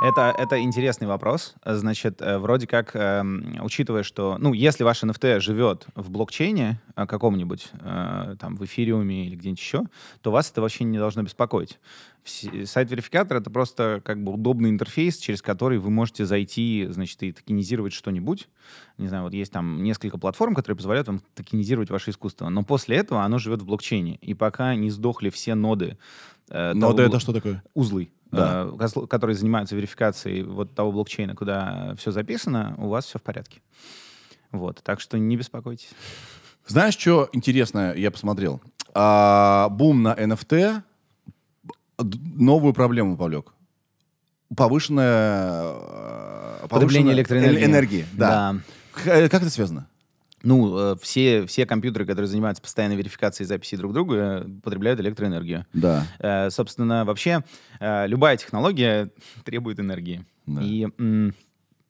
Это, это интересный вопрос. Значит, э, вроде как, эм, учитывая, что, ну, если ваш NFT живет в блокчейне э, каком-нибудь, э, там, в эфириуме или где-нибудь еще, то вас это вообще не должно беспокоить. Вс- Сайт-верификатор — это просто как бы удобный интерфейс, через который вы можете зайти, значит, и токенизировать что-нибудь. Не знаю, вот есть там несколько платформ, которые позволяют вам токенизировать ваше искусство. Но после этого оно живет в блокчейне. И пока не сдохли все ноды э, Но того да бл- это что такое? узлы, Да. э, которые занимаются верификацией вот того блокчейна, куда все записано, у вас все в порядке. Вот, так что не беспокойтесь. Знаешь, что интересное я посмотрел? А, бум на NFT новую проблему повлек. Повышенное... э, Потребление электроэнергии. энергии, да. К- э, Как это связано? Ну, э, все, все компьютеры, которые занимаются постоянной верификацией записи друг друга, потребляют электроэнергию. Да. Э, собственно, вообще э, любая технология требует энергии. Да. И,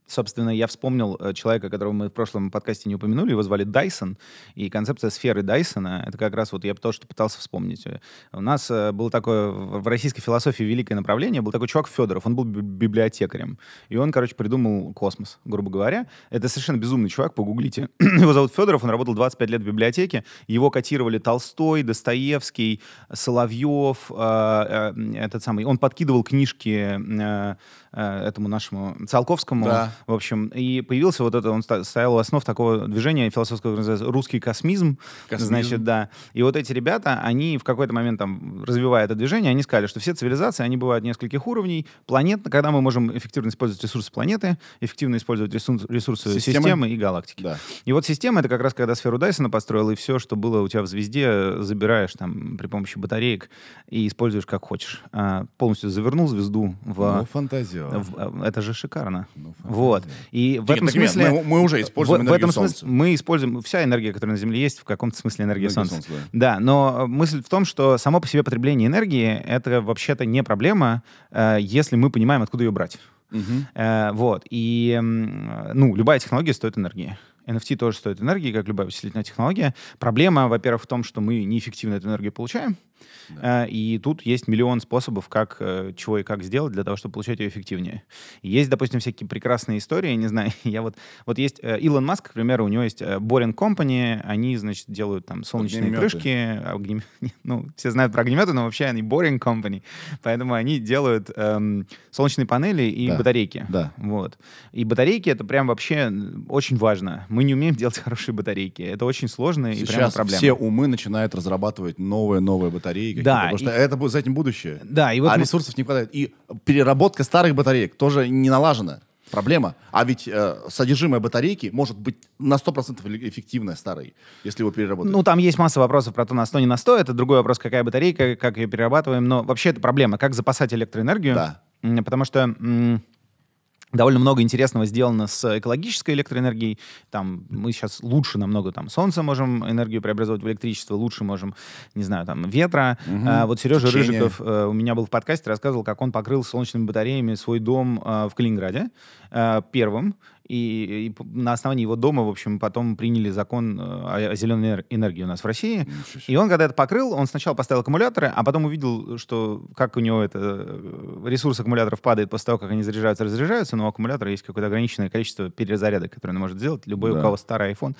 собственно, я вспомнил э, человека, которого мы в прошлом подкасте не упомянули, его звали Дайсон, и концепция сферы Дайсона, это как раз вот я то, что пытался вспомнить. У нас э, было такое, в российской философии великое направление, был такой чувак Федоров, он был би- библиотекарем, и он, короче, придумал космос, грубо говоря. Это совершенно безумный чувак, погуглите. Его зовут Федоров, он работал 25 лет в библиотеке, его котировали Толстой, Достоевский, Соловьев, э, этот самый, он подкидывал книжки э, этому нашему Циолковскому, Да. в общем, и появился вот это, он стоял у основ такого движения философского, называется русский космизм, Космизм. значит, да. И вот эти ребята, они в какой-то момент там, развивая это движение, они сказали, что все цивилизации, они бывают нескольких уровней, планет, когда мы можем эффективно использовать ресурсы планеты, эффективно использовать ресурс- ресурсы Системы. системы и галактики. Да. И вот система — это как раз когда сферу Дайсона построил, и все, что было у тебя в звезде, э, забираешь там при помощи батареек и используешь как хочешь. А, полностью завернул звезду в... Ну, фантазия. В- это же шикарно. Ну, вот. И в этом так нет, смысле... мы- мы уже используем в, в энергию этом Солнца. смысле мы используем... Вся энергия, которая на Земле есть, в каком-то смысле энергия Энергия Солнца. Солнца, Да, но э, мысль в том, что само по себе потребление энергии — это вообще-то не проблема, э, если мы понимаем, откуда ее брать. Мгм. Э, вот. И, ну, любая технология стоит энергии. NFT тоже стоит энергии, как любая вычислительная технология. Проблема, во-первых, в том, что мы неэффективно эту энергию получаем. Э, И тут есть миллион способов, как, э, чего и как сделать для того, чтобы получать ее эффективнее. И Есть, допустим, всякие прекрасные истории, не знаю, я вот... Вот есть э, Илон Маск, к примеру, у него есть Boring Company, они, значит, делают там солнечные Огнеметы. крышки, огнем- ну, все знают про огнеметы, но вообще они Boring Company, поэтому они делают эм, солнечные панели и Да. батарейки. Да. Вот. И батарейки это прям вообще очень важно. Мы не умеем делать хорошие батарейки. Это очень сложно и прямо Сейчас проблема. все умы начинают разрабатывать новые-новые батареи. какие-то, Да, Потому что и- это будет за этим будущее. Да, и вот а мы- ресурсов не хватает. И переработка старых батареек тоже не налажена. Проблема. А ведь э, содержимое батарейки может быть на 100% эффе- эффективное старой, если его переработать. Ну, там есть масса вопросов про то, на 100, не на 100. Это другой вопрос, какая батарейка, как ее перерабатываем. Но вообще это проблема. Как запасать электроэнергию? Да. Потому что м, Довольно много интересного сделано с экологической электроэнергией. Там мы сейчас лучше намного там солнца можем энергию преобразовать в электричество, лучше можем, не знаю, там ветра. А, вот Сережа Течение. Рыжиков э, у меня был в подкасте, рассказывал, как он покрыл солнечными батареями свой дом э, в Калининграде э, первым. И, и на основании его дома, в общем, потом приняли закон э, о, о зеленой энергии у нас в России. И он, когда это покрыл, он сначала поставил аккумуляторы, а потом увидел, что как у него это э, ресурс аккумуляторов падает после того, как они заряжаются, разряжаются, но у аккумулятора есть какое-то ограниченное количество перезарядок, которые он может сделать. Любой, Да. у кого старый iPhone,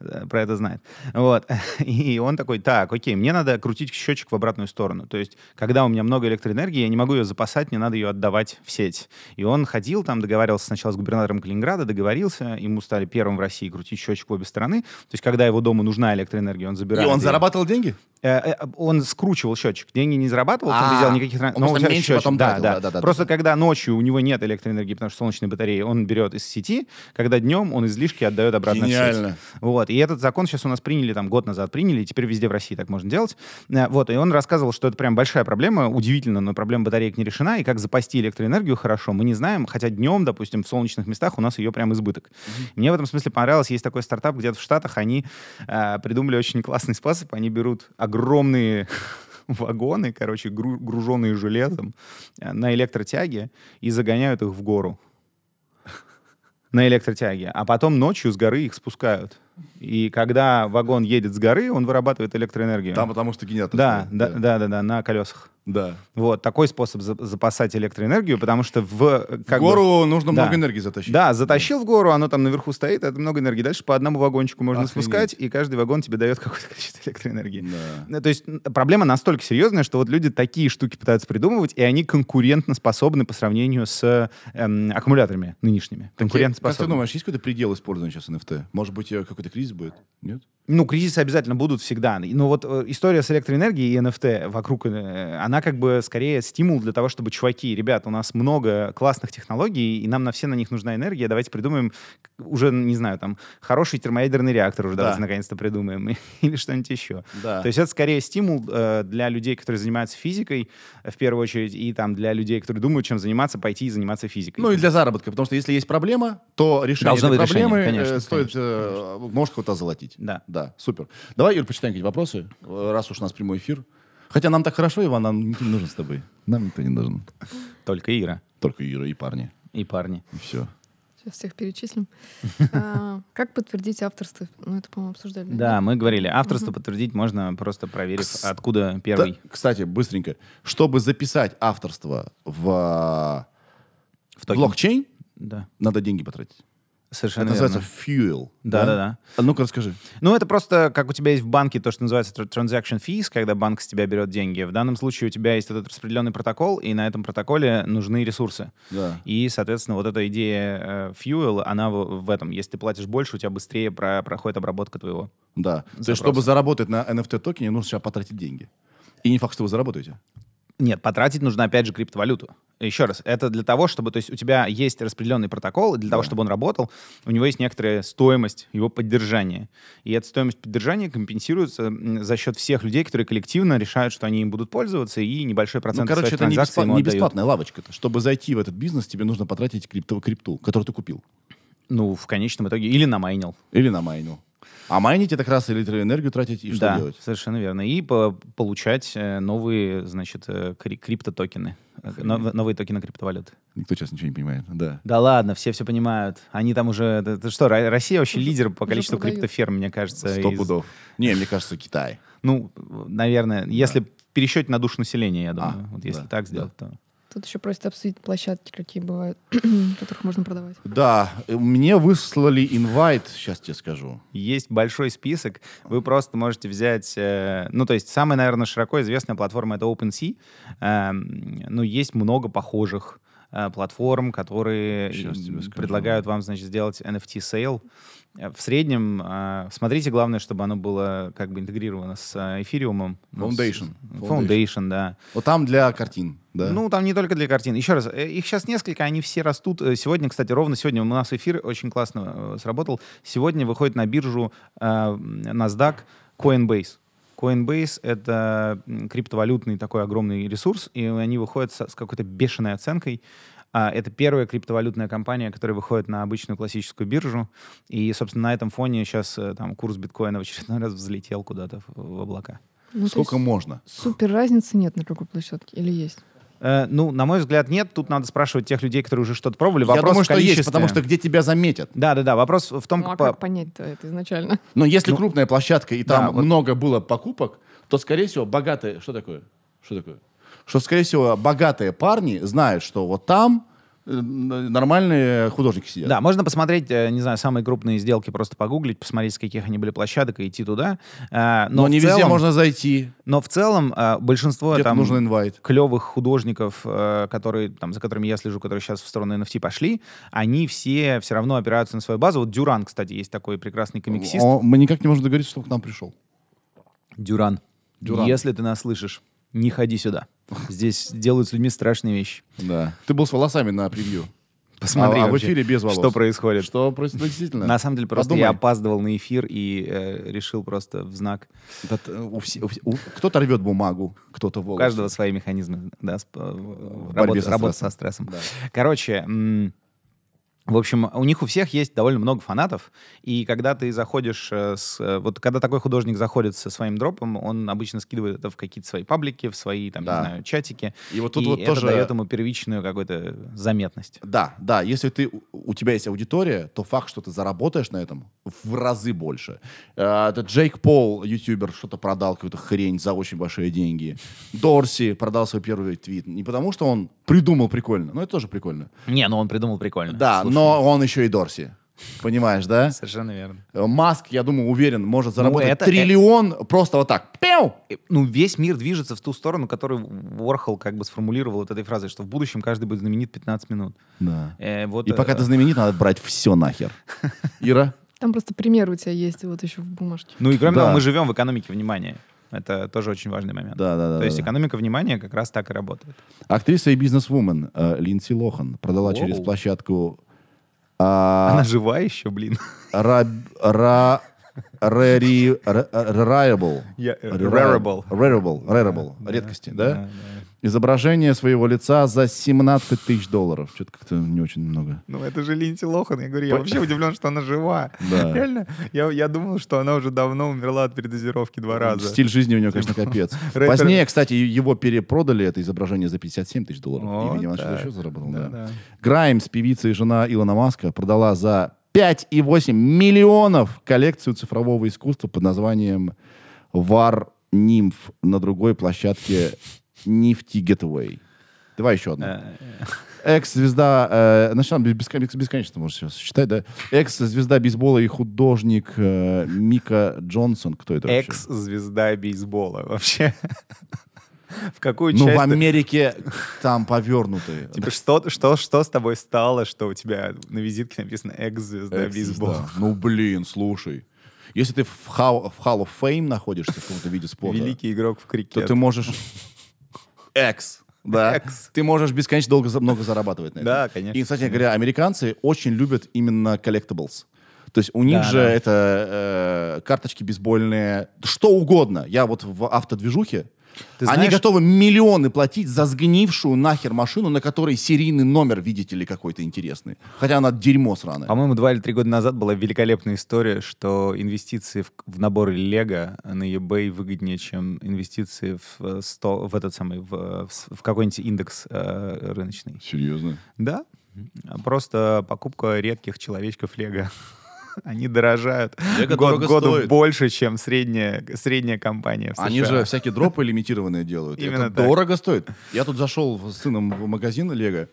э, про это знает. Вот. И он такой, так, окей, мне надо крутить счетчик в обратную сторону. То есть, когда у меня много электроэнергии, я не могу ее запасать, мне надо ее отдавать в сеть. И он ходил там, договаривался сначала с губернатором Калининграда, договорился, ему стали первым в России крутить счетчик в обе стороны. То есть, когда его дому нужна электроэнергия, он И забирает. он её. зарабатывал деньги? Э, э, Он скручивал счетчик. Деньги не зарабатывал, он не делал никаких... он но меньше счетчик, потом да, да. да-да-да. Просто когда ночью у него нет электроэнергии, потому что солнечные батареи, он берет из сети, когда днем он излишки отдает обратно в Гениально. сеть. Вот. И этот закон сейчас у нас приняли, там, год назад приняли, и теперь везде в России так можно делать. Э, Вот. И он рассказывал, что это прям большая проблема, удивительно, но проблема батареек не решена, и как запасти электроэнергию хорошо, мы не знаем, хотя днем, допустим, в солнечных местах у нас ее прям избыток. Мне в этом смысле понравилось, есть такой стартап где-то в Штатах, они э, придумали очень классный способ, они берут огромные вагоны, короче, гру- груженные железом э, на электротяге и загоняют их в гору на электротяге, а потом ночью с горы их спускают. И когда вагон едет с горы, он вырабатывает электроэнергию. Там потому что генератор. да, да, да, да, да, на колесах. Да. Вот такой способ за- запасать электроэнергию, потому что в э, В как бы- гору нужно Да. много энергии затащить. да, затащил в гору, оно там наверху стоит, это много энергии. Дальше по одному вагончику можно Охренеть. спускать, и каждый вагон тебе дает какое-то количество электроэнергии. Да. Ну, То есть проблема настолько серьезная, что вот люди такие штуки пытаются придумывать, и они конкурентно способны по сравнению с эм, аккумуляторами нынешними. Как ты Конкурентоспособны. думаешь, есть какой-то предел использования сейчас NFT? Может быть, э, какой-то кризис будет? Нет? Ну, кризисы обязательно будут всегда. Но вот э, история с электроэнергией и NFT вокруг, э, она как бы скорее стимул для того, чтобы, чуваки, ребят, у нас много классных технологий, и нам на все на них нужна энергия, давайте придумаем уже, не знаю, там, хороший термоядерный реактор уже Да. давайте наконец-то придумаем, или что-нибудь еще. Да. То есть это скорее стимул э, для людей, которые занимаются физикой, в первую очередь, и там для людей, которые думают, чем заниматься, пойти и заниматься физикой. Ну и для заработка, потому что если есть проблема, то решение Должно этой решение, проблемы э, конечно, стоит, конечно, э, может кого-то озолотить. Да. Да, супер. Давай, Юр, почитаем какие вопросы, раз уж у нас прямой эфир. Хотя нам так хорошо, Иван, нам никто не нужен с тобой. Нам никто не нужен. Только Ира Только Ира и парни. и парни. И все. Сейчас всех перечислим. А, Как подтвердить авторство? Ну, это, по-моему, обсуждали. Да, мы говорили, авторство подтвердить можно просто проверив, Кс- откуда первый. кстати, быстренько. Чтобы записать авторство в, блокчейн, Да, надо деньги потратить. Совершенно Это называется верно. fuel. Да-да-да. А ну-ка расскажи. Ну, это просто, как у тебя есть в банке то, что называется tr- transaction fees, когда банк с тебя берет деньги. В данном случае у тебя есть этот распределенный протокол, и на этом протоколе нужны ресурсы. Да. И, соответственно, вот эта идея э, fuel, она в, в этом. Если ты платишь больше, у тебя быстрее про- проходит обработка твоего. Да. То Запрос. есть, чтобы заработать на NFT токене, нужно сейчас потратить деньги. И не факт, что вы заработаете. Нет, потратить нужно опять же криптовалюту. Еще раз, это для того, чтобы, то есть у тебя есть распределенный протокол, и для того, чтобы он работал, у него есть некоторая стоимость его поддержания. И эта стоимость поддержания компенсируется за счет всех людей, которые коллективно решают, что они им будут пользоваться, и небольшой Ну, процент короче, своих это не, транзакций беспла- ему не бесплатная лавочка. -то. Чтобы зайти в этот бизнес, тебе нужно потратить крипто крипту, которую ты купил. Ну, в конечном итоге, или намайнил. Или намайнил. А майнить это как раз электроэнергию тратить и что да, делать? совершенно верно. И по- получать э, новые, значит, э, кри- криптотокены, э, нов- новые токены криптовалюты. Никто сейчас ничего не понимает. Да. Да ладно, все все понимают. Они там уже... Это что, Ро- Россия вообще Уже- лидер по количеству криптоферм, мне кажется. Сто из- пудов. Не, мне кажется, Китай. Ну, наверное, если в пересчете на душу населения, я думаю. А, вот если да, так сделать, то... Тут еще просят обсудить площадки, какие бывают, которых можно продавать. Да, э, мне выслали инвайт, сейчас тебе скажу. Есть большой список. Вы просто можете взять... э, ну, то есть, самая, наверное, широко известная платформа — это OpenSea. Эм, ну, есть много похожих э, платформ, которые предлагают вам, значит, сделать NFT-sale. Э, В среднем, э, смотрите, главное, чтобы оно было как бы интегрировано с э, эфириумом. Ну, с- Foundation. Foundation, да. Вот там для картин, да? Ну, там не только для картин. Еще раз, их сейчас несколько, они все растут. Сегодня, кстати, ровно сегодня у нас эфир очень классно сработал. Сегодня выходит на биржу э, NASDAQ Coinbase. Coinbase — это криптовалютный такой огромный ресурс, и они выходят с какой-то бешеной оценкой. А, Это первая криптовалютная компания, которая выходит на обычную классическую биржу. И, собственно, на этом фоне сейчас э, там курс биткоина в очередной раз взлетел куда-то в, в облака. Ну, Сколько можно? Супер разницы нет на какой площадке или есть? Э, ну, на мой взгляд, нет. Тут надо спрашивать тех людей, которые уже что-то пробовали. Я Вопрос думаю, в что есть, потому что где тебя заметят. Да, да, да. Вопрос в том, Ну, а по- как понять-то это изначально? Но если Ну, крупная площадка и да, там вот- много было покупок, то, скорее всего, богатые... Что такое? Что такое? Что, скорее всего, богатые парни знают, что вот там э, нормальные художники сидят. Да, можно посмотреть, э, не знаю, самые крупные сделки, просто погуглить, посмотреть, с каких они были площадок, и идти туда. Э, Но, в не везде целом- можно зайти. Но в целом большинство Где-то там нужен инвайт. клевых художников, которые, там, за которыми я слежу, которые сейчас в сторону NFT пошли, они все все равно опираются на свою базу. Вот Дюран, кстати, есть такой прекрасный комиксист. О, Мы никак не можем договориться, чтобы к нам пришел. Дюран. Дюран. Если ты нас слышишь, не ходи сюда. Здесь делают с людьми страшные вещи. Да. Ты был с волосами на превью. Посмотри а, а в эфире без волос. что происходит. Что происходит действительно? На самом деле просто Подумай. я опаздывал на эфир и э, решил просто в знак. У у у- кто-то рвет бумагу, кто-то У волосы. каждого свои механизмы, да, сп- борьбе работы, со стрессом. со стрессом. Да. Короче, м, в общем, у них у всех есть довольно много фанатов, и когда ты заходишь э, с... э, Вот когда такой художник заходит со своим дропом, он обычно скидывает это в какие-то свои паблики, в свои, там, Да. не знаю, чатики. И вот тут и вот это тоже- дает ему первичную какую-то заметность. Да, да, если ты, у- у тебя есть аудитория, то факт, что ты заработаешь на этом, в разы больше. Э, Это Джейк Пол, ютубер, что-то продал, какую-то хрень за очень большие деньги. Дорси продал свой первый твит. Не потому, что он придумал прикольно, но это тоже прикольно. Не, ну он придумал прикольно. Да, Слушай, но он еще и Дорси. Понимаешь, да? Совершенно верно. Э, Маск, я думаю, уверен, может заработать это- триллион просто вот так. Пяу! Э, Ну, весь мир движется в ту сторону, которую Уорхол как бы сформулировал вот этой фразой, что в будущем каждый будет знаменит 15 минут. Да. Э, вот, И пока э, ты знаменит, надо брать все нахер. Ира? Там просто пример у тебя есть вот еще в бумажке. Ну и кроме Да. того, мы живем в экономике внимания. Это тоже очень важный момент. Да, да, да. То да, есть да. экономика внимания как раз так и работает. Актриса и бизнесвумен э, Линдси Лохан продала Воу. через площадку а, Она жива еще, блин. Ра- Ра- э, Rarible. Rarible. Rarible. Rarible. Редкости, да? Изображение своего лица за 17 тысяч долларов. Что-то как-то не очень много. Ну это же Линдси Лохан. Я говорю, я вообще удивлен, что она жива. Да. Реально, я, я думал, что она уже давно умерла от передозировки два раза. Стиль жизни у него, конечно, капец. Рэпер- Позднее, кстати, его перепродали, это изображение, за 57 тысяч долларов. Вот и, видимо, что-то еще заработал. да. Да-да. Граймс, певица и жена Илона Маска, продала за 5,8 миллионов коллекцию цифрового искусства под названием War Nymph на другой площадке Nifty Getaway. Давай еще одну. Э, Экс-звезда, э, начинаем без- бескон- бесконечно, можно сейчас считать, да? Экс-звезда бейсбола и художник э, Мика Джонсон. Кто это вообще? Экс-звезда бейсбола вообще. В какую Ну, часть... в ты- Америке там повернутые. Типа, что, что, что с тобой стало, что у тебя на визитке написано экс-звезда бейсбола? Ну, блин, слушай. Если ты в Hall, в Hall of Fame находишься в каком-то виде спорта, Великий игрок в то крикет. ты можешь... Экс. Да. Экс. Ты можешь бесконечно долго много зарабатывать на этом. Да, конечно. И, кстати говоря, американцы очень любят именно collectibles. То есть у них Да, же да. это э, карточки бейсбольные, что угодно. Я вот в автодвижухе, Ты они знаешь- готовы миллионы платить за сгнившую нахер машину, на которой серийный номер, видите ли, какой-то интересный. Хотя она дерьмо сраное. По-моему, два или три года назад была великолепная история, что инвестиции в, в наборы Лего на eBay выгоднее, чем инвестиции в, э, сто- в этот самый, в, э, в в какой-нибудь индекс э, рыночный. Серьезно? Да. Просто покупка редких человечков Лего. Они дорожают Лего год году стоит. больше, чем средняя, средняя компания в США. Они же всякие дропы лимитированные делают. Именно Это так. дорого стоит. Я тут зашел с сыном в магазин Лего.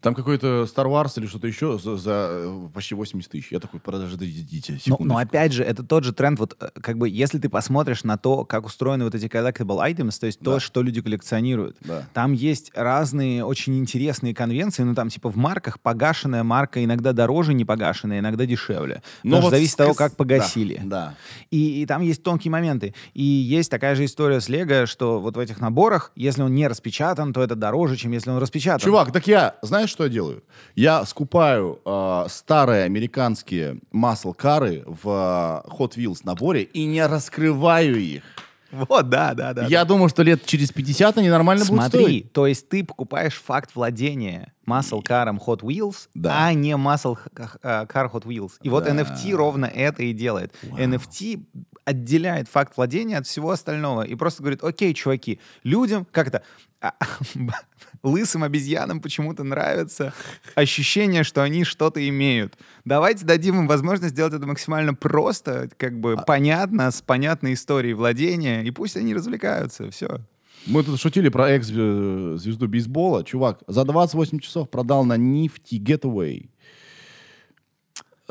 Там какой-то Star Wars или что-то еще за, за, э, почти 80 тысяч. Я такой, подождите, Но, секунду. но опять же, это тот же тренд, вот э, как бы, если ты посмотришь на то, как устроены вот эти collectible items, то есть то, Да. что люди коллекционируют, Да. там есть разные очень интересные конвенции, ну там типа в марках погашенная марка иногда дороже не погашенная, иногда дешевле. Но что вот зависит от того, как погасили. Да, да. И, и там есть тонкие моменты. И есть такая же история с Лего, что вот в этих наборах, если он не распечатан, то это дороже, чем если он распечатан. Чувак, так я, знаешь, что я делаю? Я скупаю э, старые американские масл-кары в э, Hot Wheels наборе и не раскрываю их. Вот, да, да, да. Я думаю, что лет через 50 они нормально будут Смотри, стоить. то есть ты покупаешь факт владения muscle каром Hot Wheels, Да. а не х- х- car Hot Wheels. И вот Да. NFT ровно это и делает. NFT отделяет факт владения от всего остального и просто говорит, окей, чуваки, людям, как это, а, лысым обезьянам почему-то нравится ощущение, что они что-то имеют. Давайте дадим им возможность сделать это максимально просто, как бы понятно, с понятной историей владения, и пусть они развлекаются, все. Мы тут шутили про экс-звезду бейсбола. Чувак, за 28 часов продал на нефти Getaway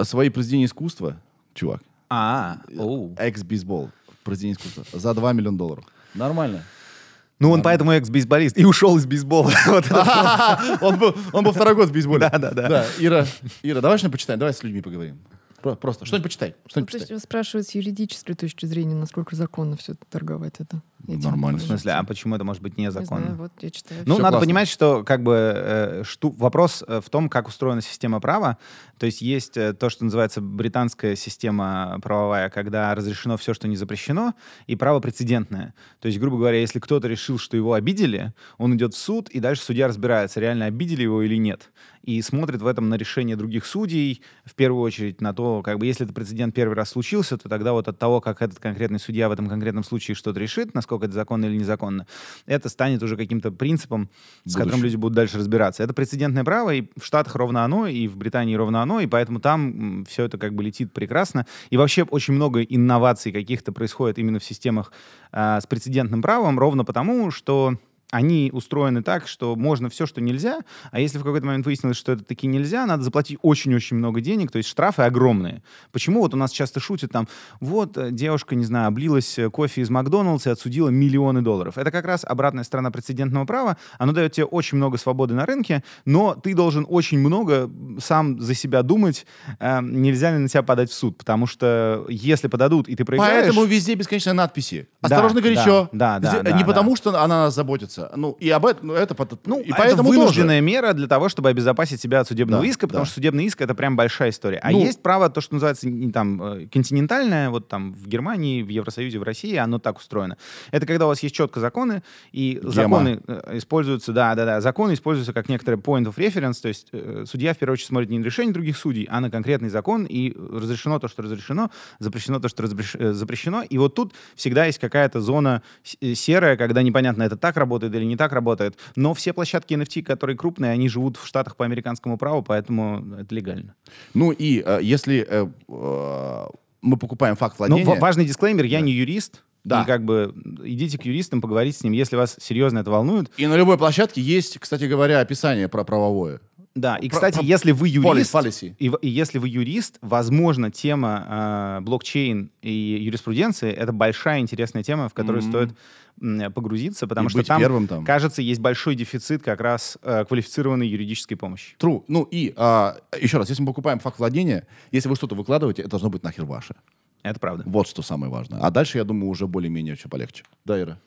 свои произведения искусства. Чувак, А, оу. экс-бейсбол, произведение искусства, за 2 миллиона долларов. Нормально. Ну, он поэтому экс-бейсболист и ушел из бейсбола. Он был, второй год в бейсболе. Да, да, да. Да, Ира, Ира, давай что-нибудь почитаем, давай с людьми поговорим. Про- Просто что-нибудь почитай. Что-нибудь То есть почитай. спрашивают с юридической точки зрения, насколько законно все торговать это. этим. Нормально. В смысле, а почему это может быть Не знаю, незаконно? вот я читаю. Ну, Всё надо классно. понимать, что как бы э, шту- вопрос э, в том, как устроена система права. То есть есть э, то, что называется британская система правовая, когда разрешено все, что не запрещено, и право прецедентное. То есть, грубо говоря, если кто-то решил, что его обидели, он идет в суд, и дальше судья разбирается, реально обидели его или нет. И смотрит в этом на решение других судей, в первую очередь на то, как бы, если этот прецедент первый раз случился, то тогда вот от того, как этот конкретный судья в этом конкретном случае что-то решит, насколько это законно или незаконно, это станет уже каким-то принципом, с которым люди будут дальше разбираться. Это прецедентное право, и в Штатах ровно оно, и в Британии ровно оно, и поэтому там все это как бы летит прекрасно. И вообще очень много инноваций каких-то происходит именно в системах а, с прецедентным правом, ровно потому, что они устроены так, что можно все, что нельзя, а если в какой-то момент выяснилось, что это таки нельзя, надо заплатить очень-очень много денег, то есть штрафы огромные. Почему вот у нас часто шутят там, вот э, девушка, не знаю, облилась э, кофе из Макдоналдса и отсудила миллионы долларов. Это как раз обратная сторона прецедентного права, оно дает тебе очень много свободы на рынке, но ты должен очень много сам за себя думать, э, нельзя ли на тебя подать в суд, потому что если подадут, и ты проиграешь... Поэтому везде бесконечные надписи. Да, Осторожно, горячо. да, да, да, Не да. потому, что она нас заботится. Ну, и об этом, ну, это, Ну, и а поэтому это тоже. вынужденная мера для того, чтобы обезопасить себя от судебного Да, иска, потому да. что судебный иск это прям большая история. А Ну- есть право, то, что называется не там э, континентальное, вот там в Германии, в Евросоюзе, в России, оно так устроено. Это когда у вас есть четко законы, и Гема. законы э, используются, да, да, да, законы используются как некоторый point of reference, то есть э, судья в первую очередь смотрит не на решение других судей, а на конкретный закон, и разрешено то, что разрешено, запрещено то, что разреш- э, запрещено. И вот тут всегда есть какая-то зона серая, когда непонятно, это так работает или не так работает. Но все площадки NFT, которые крупные, они живут в Штатах по американскому праву, поэтому это легально. Ну и э, если э, э, мы покупаем факт Но владения... ва- важный дисклеймер, я не юрист, Да. и как бы идите к юристам, поговорите с ним, если вас серьезно это волнует. И на любой площадке есть, кстати говоря, описание про правовое. Да, и, кстати, про- если вы юрист, policy. и, и если вы юрист, возможно, тема э, блокчейн и юриспруденции это большая интересная тема, в которую Мгм. стоит м, погрузиться, потому И что там, первым там. кажется, есть большой дефицит как раз э, квалифицированной юридической помощи. True. Ну и а, еще раз, если мы покупаем факт владения, если вы что-то выкладываете, это должно быть нахер ваше. Это правда. Вот что самое важное. А дальше, я думаю, уже более-менее все полегче. Да, Ира?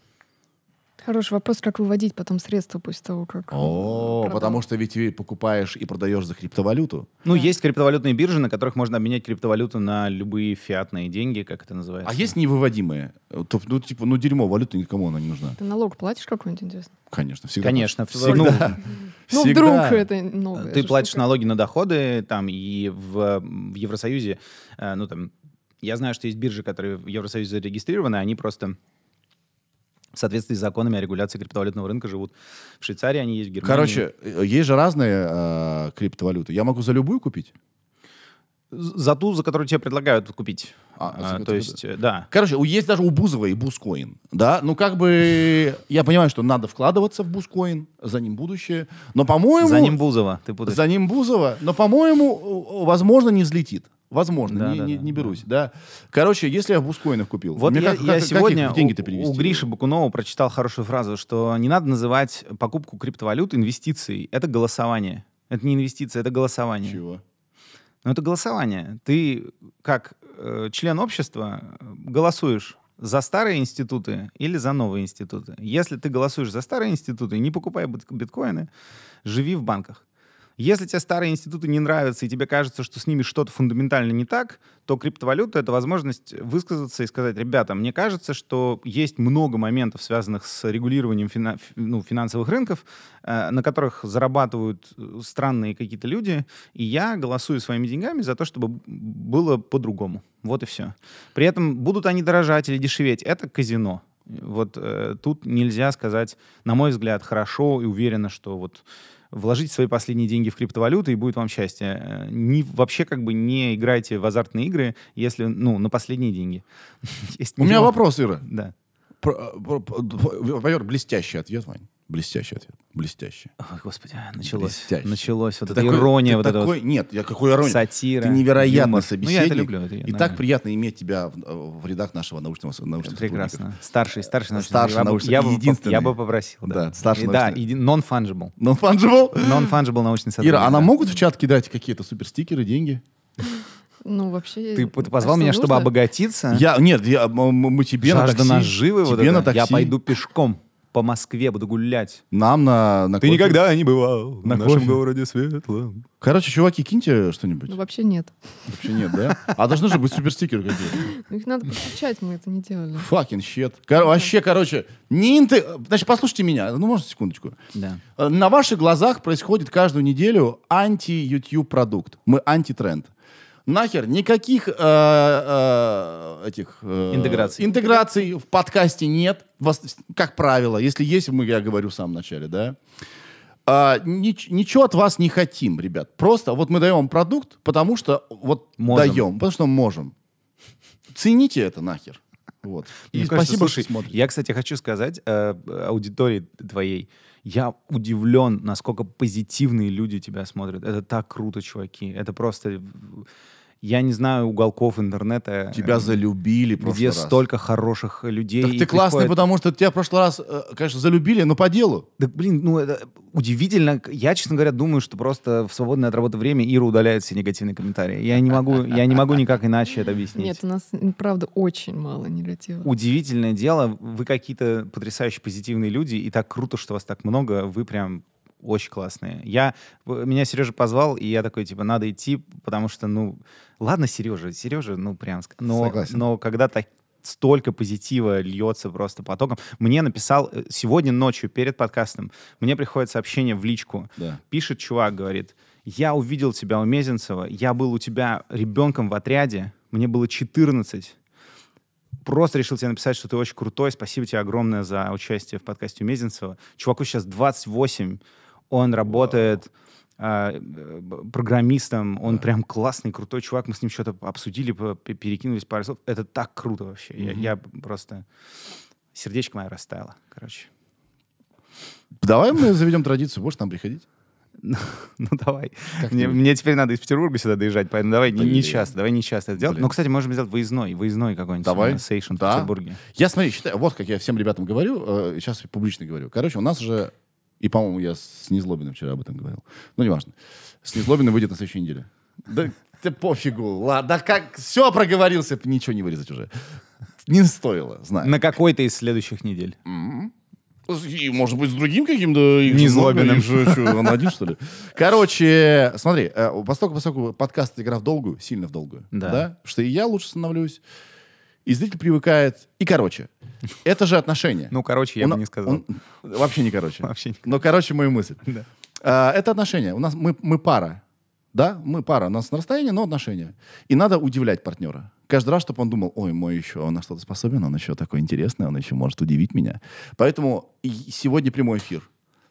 Хороший вопрос, как выводить потом средства после того, как... О, продал. потому что ведь ты покупаешь и продаешь за криптовалюту. Ну, есть криптовалютные биржи, на которых можно обменять криптовалюту на любые фиатные деньги, как это называется. А есть невыводимые? То- Ну, типа, ну, дерьмо, валюта никому она не нужна. Ты налог платишь какой-нибудь, интересно? Конечно, всегда. Конечно. Всегда. Ну, Ну, вдруг это новое. Ты платишь штука. налоги на доходы, там, и в, в Евросоюзе, э, ну, там, я знаю, что есть биржи, которые в Евросоюзе зарегистрированы, они просто в соответствии с законами о регуляции криптовалютного рынка живут. В Швейцарии они есть, в Германии. Короче, э, есть же разные э, криптовалюты. Я могу за любую купить? За ту, за которую тебе предлагают купить. А, А, то которую- есть, да. Короче, есть даже у Бузова и Бускоин. Да, ну как бы я понимаю, что надо вкладываться в Бускоин, за ним будущее. Но, по-моему, За ним Бузова, ты путаешь. за ним Бузова, но, по-моему, возможно, не взлетит. Возможно, Да, не, да, не- да, не берусь. Да. Короче, если я в Бускоинах купил, Вот мне я, как- я как- как сегодня в деньги-то перевести? у Гриши Бакунова прочитал хорошую фразу, что не надо называть покупку криптовалют инвестицией. Это голосование. Это не инвестиция, это голосование. Чего? Ну, это голосование. Ты, как э, член общества, голосуешь за старые институты или за новые институты. Если ты голосуешь за старые институты, не покупай бит- биткоины, живи в банках. Если тебе старые институты не нравятся, и тебе кажется, что с ними что-то фундаментально не так, то криптовалюта — это возможность высказаться и сказать, ребята, мне кажется, что есть много моментов, связанных с регулированием фина- ну, финансовых рынков, э, на которых зарабатывают э, странные какие-то люди, и я голосую своими деньгами за то, чтобы было по-другому. Вот и все. При этом будут они дорожать или дешеветь, это казино. Вот э, тут нельзя сказать, на мой взгляд, хорошо и уверенно, что вот вложите свои последние деньги в криптовалюту и будет вам счастье. Э, Не, вообще как бы не играйте в азартные игры, если, ну, на последние деньги. У меня вопрос, Ира. Да. Про- Во-первых, блестящий ответ, Вань. Блестящий ответ. Блестящий. Ой, господи, началось. Блестяще. Началось вот Ты эта такой- ирония, ты вот такой- вот Нет, я какой ирония. сатира. Ты невероятный юмор. собеседник. Ну, я это люблю. Это я И так нормально. приятно иметь тебя в, в рядах нашего научного, научного Прекрасно. Старший, старший научный Старший научный, я я единственный. я бы попросил. Да, Да, старший И Да, научный. иди- non-fungible. Non-fungible? Non-fungible научный сотрудник. Ира, а нам да. могут в чат кидать какие-то суперстикеры, деньги? Ну, вообще... Ты, ты позвал меня, чтобы нужно. обогатиться? Я, нет, я, мы тебе на Жажда такси. наживы вот тебе на это. Я такси. пойду пешком по Москве, буду гулять. Нам на, на кофе. не бывал На кофе. городе светлом. Короче, чуваки, киньте что-нибудь. Ну, вообще нет. Вообще нет, да? А должны же быть суперстикеры какие-то. Ну, Их надо подключать, мы это не делали. Fucking shit. Кор- вообще, короче, не инты... Значит, послушайте меня. Ну, можно секундочку. Да. На ваших глазах происходит каждую неделю анти-YouTube продукт. Мы антитренд. Нахер никаких э, э, этих э, Интеграций. интеграций в подкасте нет, как правило. Если есть, мы, я говорю в самом начале, да. А, нич- ничего от вас не хотим, ребят. Просто вот мы даем вам продукт, потому что вот Можем. даем, потому что можем. Цените это нахер. Вот. И кажется, спасибо, слушай, что смотрите. я, кстати, хочу сказать э, аудитории твоей, я удивлен, насколько позитивные люди тебя смотрят. Это так круто, чуваки. Это просто... Я не знаю уголков интернета, Тебя э, залюбили в прошлый где раз. столько хороших людей. Так ты классный, приходят- потому что тебя в прошлый раз, э, конечно, залюбили, но по делу. Да, блин, ну это удивительно. Я, честно говоря, думаю, что просто в свободное от работы время Ира удаляет все негативные комментарии. Я не могу, я не могу никак иначе это объяснить. Нет, у нас, правда, очень мало негатива. Удивительное дело, вы какие-то потрясающе позитивные люди, и так круто, что вас так много, вы прям очень классные. Я, меня Сережа позвал, и я такой, типа, надо идти, потому что, ну, ладно, Сережа, Сережа, ну, прям, но, Согласен. но когда так столько позитива льется просто потоком. Мне написал э, сегодня ночью перед подкастом, мне приходит сообщение в личку, Да. пишет чувак, говорит, я увидел тебя у Мезенцева, я был у тебя ребенком в отряде, мне было 14, просто решил тебе написать, что ты очень крутой. Спасибо тебе огромное за участие в подкасте у Мезенцева. Чуваку сейчас 28, он работает а, программистом, он прям классный, крутой чувак. Мы с ним что-то обсудили, перекинулись пару слов. Это так круто вообще. Я, я просто... Сердечко мое растаяло, короче. Давай мы заведем традицию, будешь нам приходить? Ну, давай. Как Мне, ты- мне теперь надо из Петербурга сюда доезжать, поэтому давай не, не часто, давай не часто это делать. Блин. Ну, кстати, можем сделать выездной, выездной какой-нибудь. Давай. сейшн в Да. Петербурге. Я, смотри, считаю, вот как я всем ребятам говорю, э, сейчас публично говорю. Короче, у нас же, и, по-моему, я с Незлобиным вчера об этом говорил, ну, неважно, с Незлобиным выйдет на следующей неделе. Да ты пофигу, ладно, как, все проговорился, ничего не вырезать уже. Не стоило, знаю. На какой-то из следующих недель. И, может быть, с другим каким-то... много, их же, что, он один, что ли? Короче, смотри, э, поскольку, поскольку подкаст игра в долгую, сильно в долгую, Да. да, что и я лучше становлюсь, и зритель привыкает. И, короче, это же отношения. Ну, короче, я Он- бы не сказал. он- вообще не короче. Вообще не- Но, короче, мою мысль. Да. А, это отношения. У нас мы, мы пара. Да, мы пара. У нас на расстоянии, но отношения. И надо удивлять партнера. Каждый раз, чтобы он думал, ой, мой еще, он на что-то способен, он еще такой интересный, он еще может удивить меня. Поэтому сегодня прямой эфир.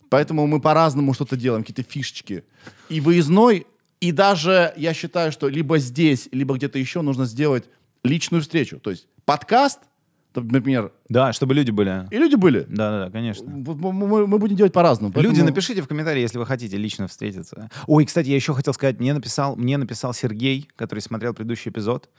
Поэтому мы по-разному что-то делаем, какие-то фишечки. И выездной, и даже я считаю, что либо здесь, либо где-то еще нужно сделать личную встречу. То есть подкаст, например, Да, чтобы люди были. и люди были. Да, да, да, конечно. Мы, мы- мы будем делать по-разному. Люди, поэтому- напишите в комментарии, если вы хотите лично встретиться. Ой, кстати, я еще хотел сказать, мне написал, мне написал Сергей, который смотрел предыдущий эпизод,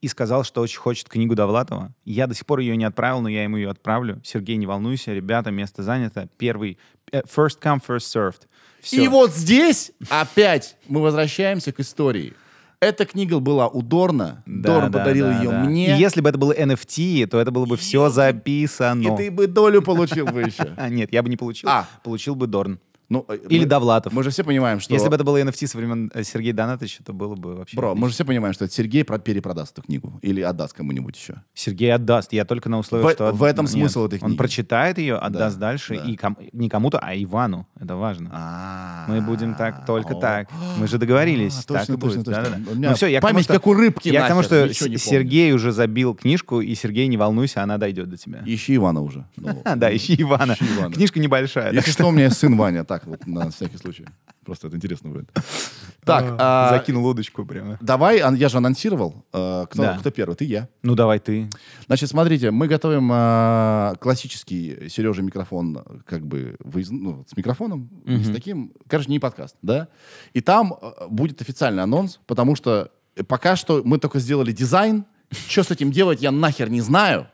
и сказал, что очень хочет книгу Довлатова. Я до сих пор ее не отправил, но я ему ее отправлю. Сергей, не волнуйся, ребята, место занято. Первый, э, first come, first served. Всё. И вот здесь опять мы возвращаемся к истории. Эта книга была у Дорна. Да, Дорн да, подарил да, ее да. мне. И если бы это было NFT, то это было бы все записано. И ты бы долю получил бы еще. А, нет, я бы не получил. А. Получил бы Дорн. Ну, э, Или мы- Довлатов. Мы же все понимаем, что... Если бы это было NFT со времен э, Сергея Донатовича, то было бы вообще... Бро, мы же все понимаем, что это Сергей про- перепродаст эту книгу. Или отдаст кому-нибудь еще. Сергей отдаст. Я только на условии, В- что... в этом Нет, смысл этой Он книги. прочитает ее, отдаст дальше. да. И ком- не кому-то, а Ивану. Это важно. А, Мы будем так, только о. так. Мы же договорились. А, так точно, и будет. точно, точно. Ну все, я память как у рыбки Я к тому, нахер, что. Сергей уже забил книжку, и Сергей, не волнуйся, она дойдет до тебя. Ищи Ивана уже. Ну, да, ищи Ивана. Ищи Ивана. Книжка небольшая. Если что, у меня сын Ваня. Так, вот, на всякий случай. Просто это интересно будет. Так, Так, а, закинул удочку прямо. давай, ан- я же анонсировал. э, Кто Да. кто первый? Ты, я. Ну давай ты. Значит, смотрите, мы готовим э, классический Сережа микрофон, э, как бы выезд- ну, с микрофоном, и с таким, короче, не подкаст, да. И там э, будет официальный анонс, потому что э, пока что мы только сделали дизайн, что с этим делать, я нахер не знаю.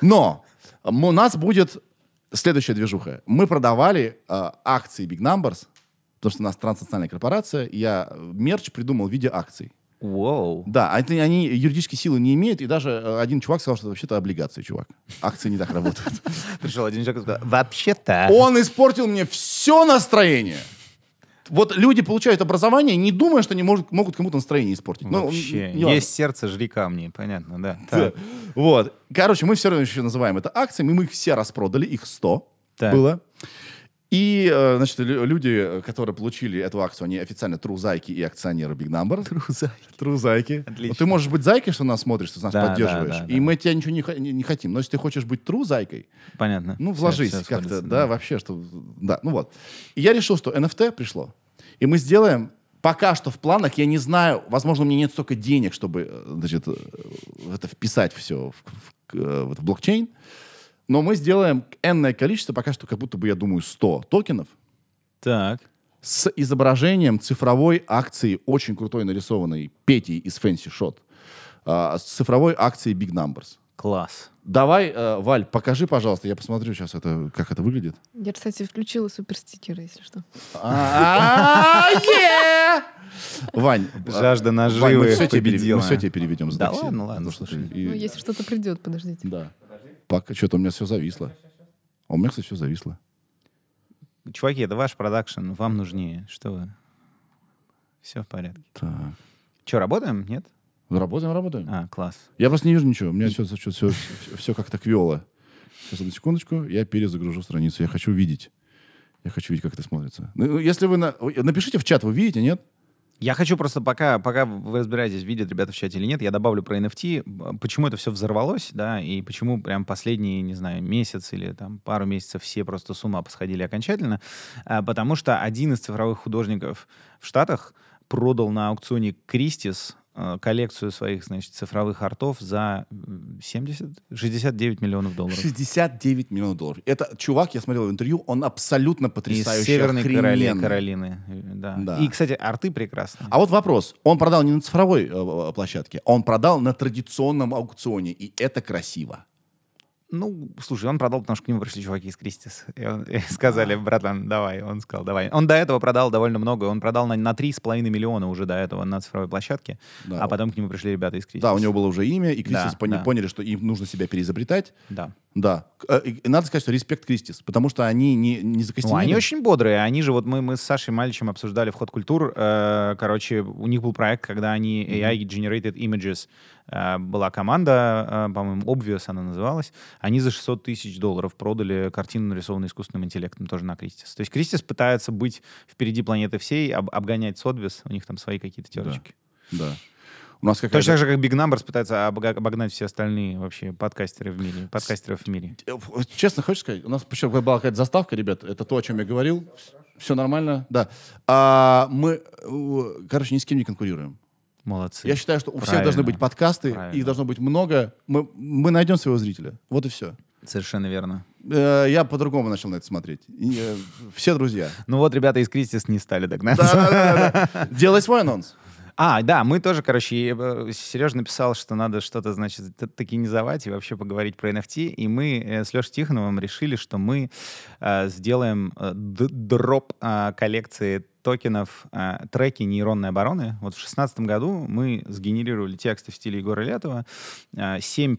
Но м, у нас будет следующая движуха. Мы продавали э, акции Big Numbers, потому что у нас транснациональная корпорация, я мерч придумал в виде акций. Воу. Да, это, они юридической силы не имеют, и даже э, один чувак сказал, что вообще-то облигации, чувак. Акции не так работают. Пришел один человек и сказал, вообще-то... Он испортил мне все настроение. Вот люди получают образование, не думая, что они может- могут кому-то настроение испортить. Ну, Вообще. важно. Есть сердце, жри камни. Понятно, да. Да. Вот. Короче, мы все равно еще называем это акциями. Мы их все распродали, их 100 Так. было. И, э, значит, лю- люди, которые получили эту акцию, они официально трузайки и акционеры Big Number. Трузайки. Трузайки. Отлично. Вот ты можешь быть зайкой, что нас смотришь, что нас Да, поддерживаешь. да, да, и да. мы тебя ничего не, не- не хотим. Но если ты хочешь быть трузайкой, Понятно. ну, вложись как-то, сходится, да, вообще, что... Да, ну вот. И я решил, что NFT пришло. И мы сделаем... Пока что в планах, я не знаю, возможно, у меня нет столько денег, чтобы, э, значит, э, в это вписать все в, в- э, в блокчейн. Но мы сделаем энное количество, пока что как будто бы, я думаю, 100 токенов, Так. с изображением цифровой акции, очень крутой нарисованной Пети из Fancy Shot, а, с цифровой акцией Big Numbers. Класс. Давай, э, Валь, покажи, пожалуйста, я посмотрю сейчас, это, как это выглядит. Я, кстати, включила суперстикеры, если что. Вань, Жажда наживы Вань, мы все тебе победила. перев- мы все тебе переведем Да такси. ладно, ладно, слушай. Ну, если что-то придет, подождите. Да. Пока что-то у меня все зависло. А у меня, кстати, все зависло. Чуваки, это ваш продакшн, вам нужнее. Что вы? Все в порядке. Так. Че, работаем? Нет? Работаем, работаем. А, класс. Я просто не вижу ничего. У меня все, все, все, все как-то квело. Сейчас, одну секундочку, я перезагружу страницу. Я хочу видеть. Я хочу видеть, как это смотрится. Ну, если вы... на- Напишите в чат, вы видите, нет? Я хочу просто пока, пока вы разбираетесь, видят ребята в чате или нет, я добавлю про NFT, почему это все взорвалось, да, и почему прям последние, не знаю, месяц или там пару месяцев все просто с ума посходили окончательно, А, потому что один из цифровых художников в Штатах продал на аукционе Кристис коллекцию своих, значит, цифровых артов за м, 70, 69 миллионов долларов. 69 миллионов долларов. Это чувак, я смотрел в интервью, он абсолютно Из потрясающий, Северной Кароли-. Каролины. э, Да. Да. И, кстати, арты прекрасные. А вот вопрос. Он продал не на цифровой э, э, площадке, он продал на традиционном аукционе, и это красиво. Ну, слушай, он продал, потому что к нему пришли чуваки из Кристис. И, он- и сказали, братан, давай. Он сказал, давай. Он до этого продал довольно много. Он продал на, на 3,5 миллиона уже до этого на цифровой площадке. Да. А потом к нему пришли ребята из Кристис. Да, у него было уже имя, и Кристис Да, пони- да. поняли, что им нужно себя переизобретать. Да. Да. Э, И надо сказать, что респект Кристис, потому что они не, не Ну, закостенели. они очень бодрые. Они же, вот мы, мы с Сашей Мальчем обсуждали вход культур. Э, короче, у них был проект, когда они AI-generated images. Э, была команда, э, по-моему, Obvious она называлась. Они за 600 тысяч долларов продали картину, нарисованную искусственным интеллектом, тоже на Кристис. То есть Кристис пытается быть впереди планеты всей, об- обгонять Сотбис. У них там свои какие-то терочки. Да. У нас какая-то... Точно так же, как Big Numbers пытается обогнать все остальные вообще подкастеры в мире, подкастеров в мире. Э, Честно, хочешь сказать? У нас почему была какая-то заставка, ребят. Это то, о чем я говорил. Все нормально? Да. А, мы, э, короче, ни с кем не конкурируем. Молодцы. Я считаю, что у всех Правильно. должны быть подкасты, Правильно. их должно быть много. Мы, мы найдем своего зрителя. Вот и все. Совершенно верно. Я по-другому начал на это смотреть. Э, все друзья. Ну вот ребята из Кристис не стали. Да-да-да-да. Делай свой анонс. А, да, мы тоже, короче, Сережа написал, что надо что-то, значит, токенизовать и вообще поговорить про NFT. И мы э, с Лешей Тихоновым решили, что мы э, сделаем э, дроп э, коллекции токенов э, треки нейронной обороны. Вот в шестнадцатом году мы сгенерировали тексты в стиле Егора Летова, э, 7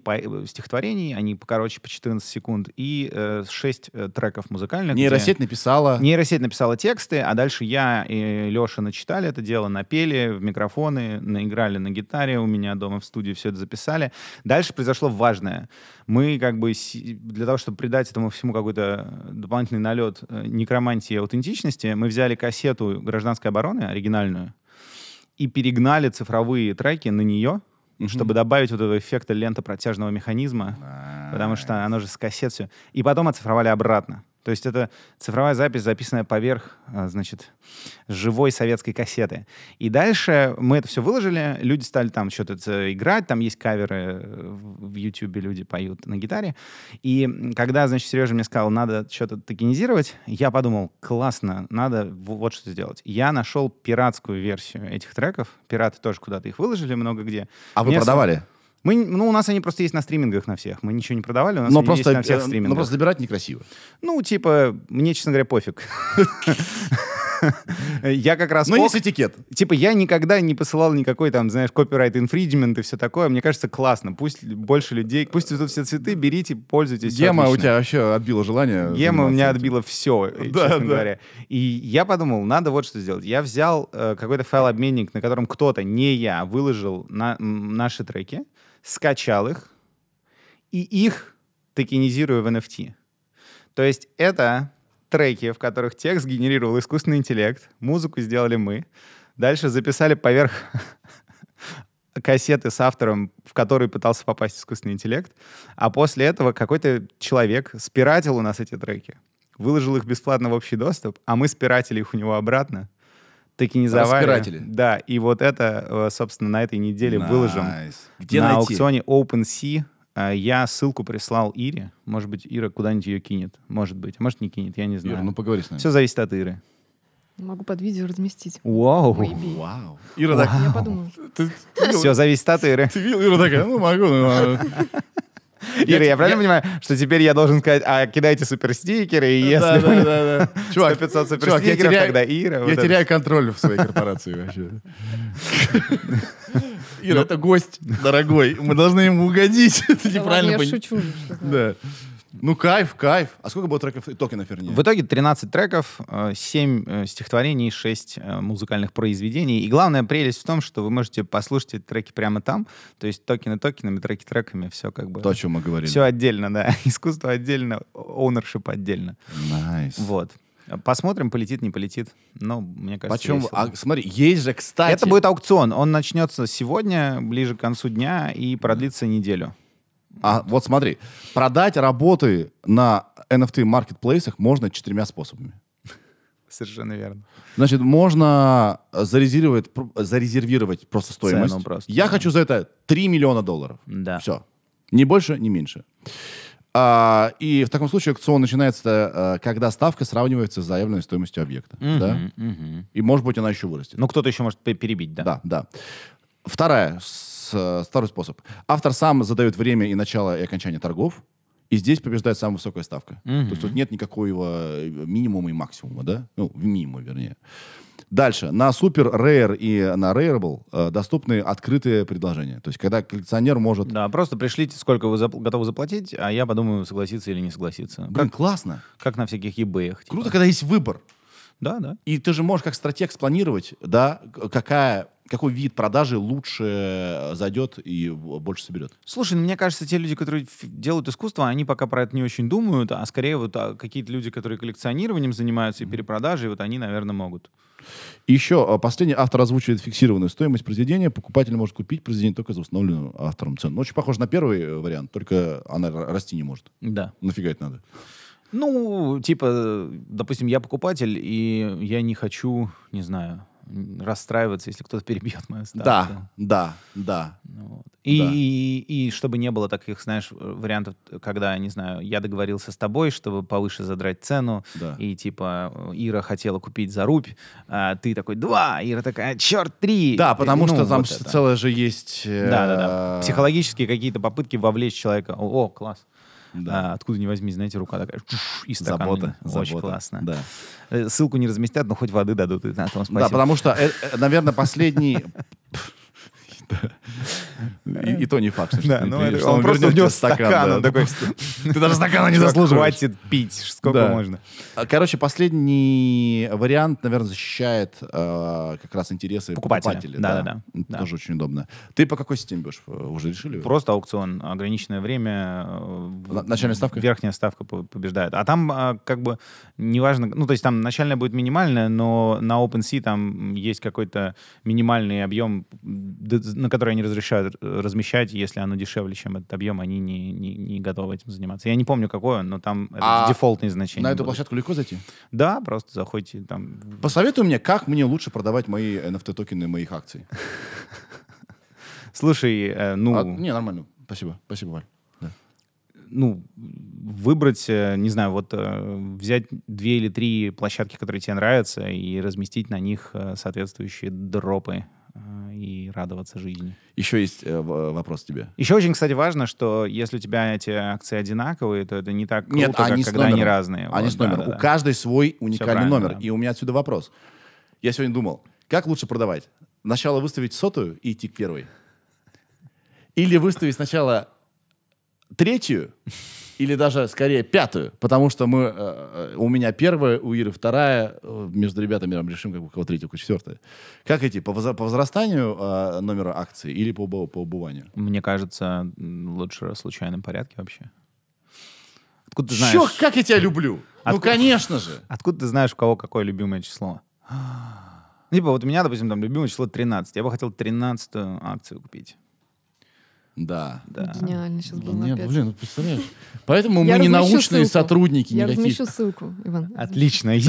стихотворений, они покороче по 14 секунд, и э, 6 треков музыкальных. где- Нейросеть написала... Нейросеть написала тексты, а дальше я и Леша начитали это дело, напели в микрофоны, наиграли на гитаре у меня дома в студии, все это записали. Дальше произошло важное. Мы как бы для того, чтобы придать этому всему какой-то дополнительный налет э, некромантии и аутентичности, мы взяли кассету гражданской обороны, оригинальную, и перегнали цифровые треки на нее, чтобы добавить вот этого эффекта лента протяжного механизма, потому что оно же с кассет все. И потом оцифровали обратно. То есть это цифровая запись, записанная поверх, а, значит, живой советской кассеты. И дальше мы это все выложили, люди стали там что-то играть, там есть каверы э, в Ютубе, люди поют на гитаре. И когда, значит, Сережа мне сказал, надо что-то токенизировать, я подумал, классно, надо вот что сделать. Я нашел пиратскую версию этих треков, пираты тоже куда-то их выложили много где. А вы Мне продавали? Мы, ну, у нас они просто есть на стримингах на всех. Мы ничего не продавали, у нас Но они просто, есть на всех э, стримингах. но просто забирать некрасиво. Ну, типа, мне, честно говоря, пофиг. Я как раз... Ок. есть этикет. Типа, я никогда не посылал никакой там, знаешь, копирайт инфриджмент и все такое. Мне кажется, классно. Пусть больше людей, пусть тут все цветы, берите, пользуйтесь. Гема у тебя вообще отбила желание. Гема у меня отбила все, Да, честно говоря. И я подумал, надо вот что сделать. Я взял э, какой-то файл-обменник, на котором кто-то, не я, выложил наши треки, скачал их, и их токенизирую в NFT. То есть это треки, в которых текст генерировал искусственный интеллект, музыку сделали мы, дальше записали поверх кассеты с автором, в который пытался попасть искусственный интеллект, а после этого какой-то человек спиратил у нас эти треки, выложил их бесплатно в общий доступ, а мы спиратили их у него обратно, токенизовали. Распиратили. Да, и вот это, э, собственно, на этой неделе выложим Nice. Где на найти? аукционе OpenSea. А, Я ссылку прислал Ире. Может быть, Ира куда-нибудь ее кинет. Может быть. А может, не кинет, я не знаю. Ира, ну поговори с нами. Все зависит от Иры. Могу под видео разместить. Вау. Maybe. Вау. Ира так... Я подумаю. Ты, ты видел- Все зависит от Иры. ты видел? Ира такая, ну могу. ну, а». Ира, я я- правильно понимаю, что теперь я должен сказать, а кидайте суперстикеры, и если Да, да, да, да. Чувак, 100 500 чувак, я суперстикеров, теряю- тогда Ира. Я теряю контроль в своей корпорации вообще. Ира, это гость дорогой. Мы должны ему угодить. Ты неправильно я пони- шучу. Да. Ну, кайф, кайф. А сколько было треков и токенов, вернее? В итоге 13 треков, 7 стихотворений, 6 музыкальных произведений. И главная прелесть в том, что вы можете послушать эти треки прямо там. То есть токены токенами, треки треками, все как бы... То, о чем мы говорили. Все отдельно, да. Искусство отдельно, ownership отдельно. Nice. Вот. Посмотрим, полетит, не полетит. Но, мне кажется, Почем? весело. А, смотри, есть же, кстати... Это будет аукцион. Он начнется сегодня, ближе к концу дня, и продлится неделю. А, вот смотри, продать работы на NFT-маркетплейсах можно четырьмя способами. Совершенно верно. Значит, можно зарезервировать, зарезервировать просто стоимость. Цену просто, Я да. хочу за это 3 миллиона долларов. Да. Все. Ни больше, ни меньше. А, и в таком случае аукцион начинается, э, когда ставка сравнивается с заявленной стоимостью объекта. Да? Мгм, мгм. И, может быть, она еще вырастет. Ну, кто-то еще может пе- перебить, да? Да, да. Вторая, с- э, второй способ. Автор сам задает время и начало и окончание торгов, и здесь побеждает самая высокая ставка. Мгм. То есть тут нет никакого э, минимума и максимума, да? Ну, минимума, вернее. Дальше. На Super Rare и на Rareable э, доступны открытые предложения. То есть когда коллекционер может... Да, просто пришлите, сколько вы зап- готовы заплатить, а я подумаю, согласиться или не согласиться. Блин, Как, классно. как на всяких eBay. Круто, когда есть выбор. Да, да. И ты же можешь как стратег спланировать, да, какая, какой вид продажи лучше э, зайдет и больше соберет. Слушай, ну, мне кажется, те люди, которые делают искусство, они пока про это не очень думают, а скорее вот а, какие-то люди, которые коллекционированием занимаются и перепродажей, вот они, наверное, могут. И еще э, последний автор озвучивает фиксированную стоимость произведения. Покупатель может купить произведение только за установленную автором цену. Ну, Очень похоже на первый э, вариант, только она расти не может. Да. Нафига это надо? Ну, типа, допустим, я покупатель, и я не хочу, не знаю, расстраиваться, если кто-то перебьет мою ставку. Да, да, да. Вот. И, Да. и, и чтобы не было таких, знаешь, вариантов, когда, не знаю, я договорился с тобой, чтобы повыше задрать цену, Да. и типа Ира хотела купить за рубь, а ты такой два, Ира такая, черт, три. Да, И, потому ну, что там вот это. целое же есть... э, Да, да, да. Психологические какие-то попытки вовлечь человека. О, о, класс. Да. А, откуда ни возьми, знаете, рука такая, чуш, и стакан. Забота, Очень забота. классно. Да. Э, Ссылку не разместят, но хоть воды дадут. и на том Да, потому что, наверное, последний... И, и то не факт, что, Да, ты ну, это что он просто внес стакан, да. такой, Ты даже стакана не «Чувак, заслуживаешь. Хватит пить, сколько Да. можно. А, Короче, последний вариант, наверное, защищает э, как раз интересы Покупателя. покупателя. Да-да-да. Это Да. тоже очень удобно. Ты по какой системе будешь? Э, Уже решили? Просто аукцион, ограниченное время. э, начальная ставка? Верхняя ставка по- побеждает. А там а, как бы неважно, ну то есть там начальная будет минимальная, но на OpenSea там есть какой-то минимальный объем, на который они разрешают размещать, если оно дешевле, чем этот объем, они не, не, не готовы этим заниматься. Я не помню, какой он, но там А дефолтные значения. На эту будут. площадку легко зайти? Да, просто заходите там. Посоветуй мне, как мне лучше продавать мои NFT-токены моих акций. Слушай, э, ну... А, не, нормально. Спасибо. Спасибо, Валь. Ну, выбрать, э, не знаю, вот э, взять две или три площадки, которые тебе нравятся, и разместить на них соответствующие дропы и радоваться жизни. Еще есть э, в- вопрос тебе. Еще очень, кстати, важно, что если у тебя эти акции одинаковые, то это не так круто, Нет, они как когда они номером. разные. Они Вот, с номером. да-да-да. У каждой свой уникальный номер. да. И у меня отсюда вопрос. Я сегодня думал, как лучше продавать? Сначала выставить сотую и идти к первой? Или выставить сначала третью, или даже скорее пятую, потому что мы, э, э, у меня первая, у Иры вторая, э, между ребятами там решим, как у кого третья, у кого четвертая. Как идти? По, по возрастанию э, номера акции или по, по убыванию? Мне кажется, лучше в случайном порядке вообще. Откуда ты знаешь? Чё, как я тебя люблю? Ну, Откуда- конечно же. Откуда ты знаешь, у кого какое любимое число? Типа, вот у меня, допустим, там любимое число 13. Я бы хотел 13 акцию купить. Да. Да. Гениально сейчас было Не, опять. блин, ну представляешь. Поэтому мы не научные сотрудники Я размещу ссылку, Иван. Отлично.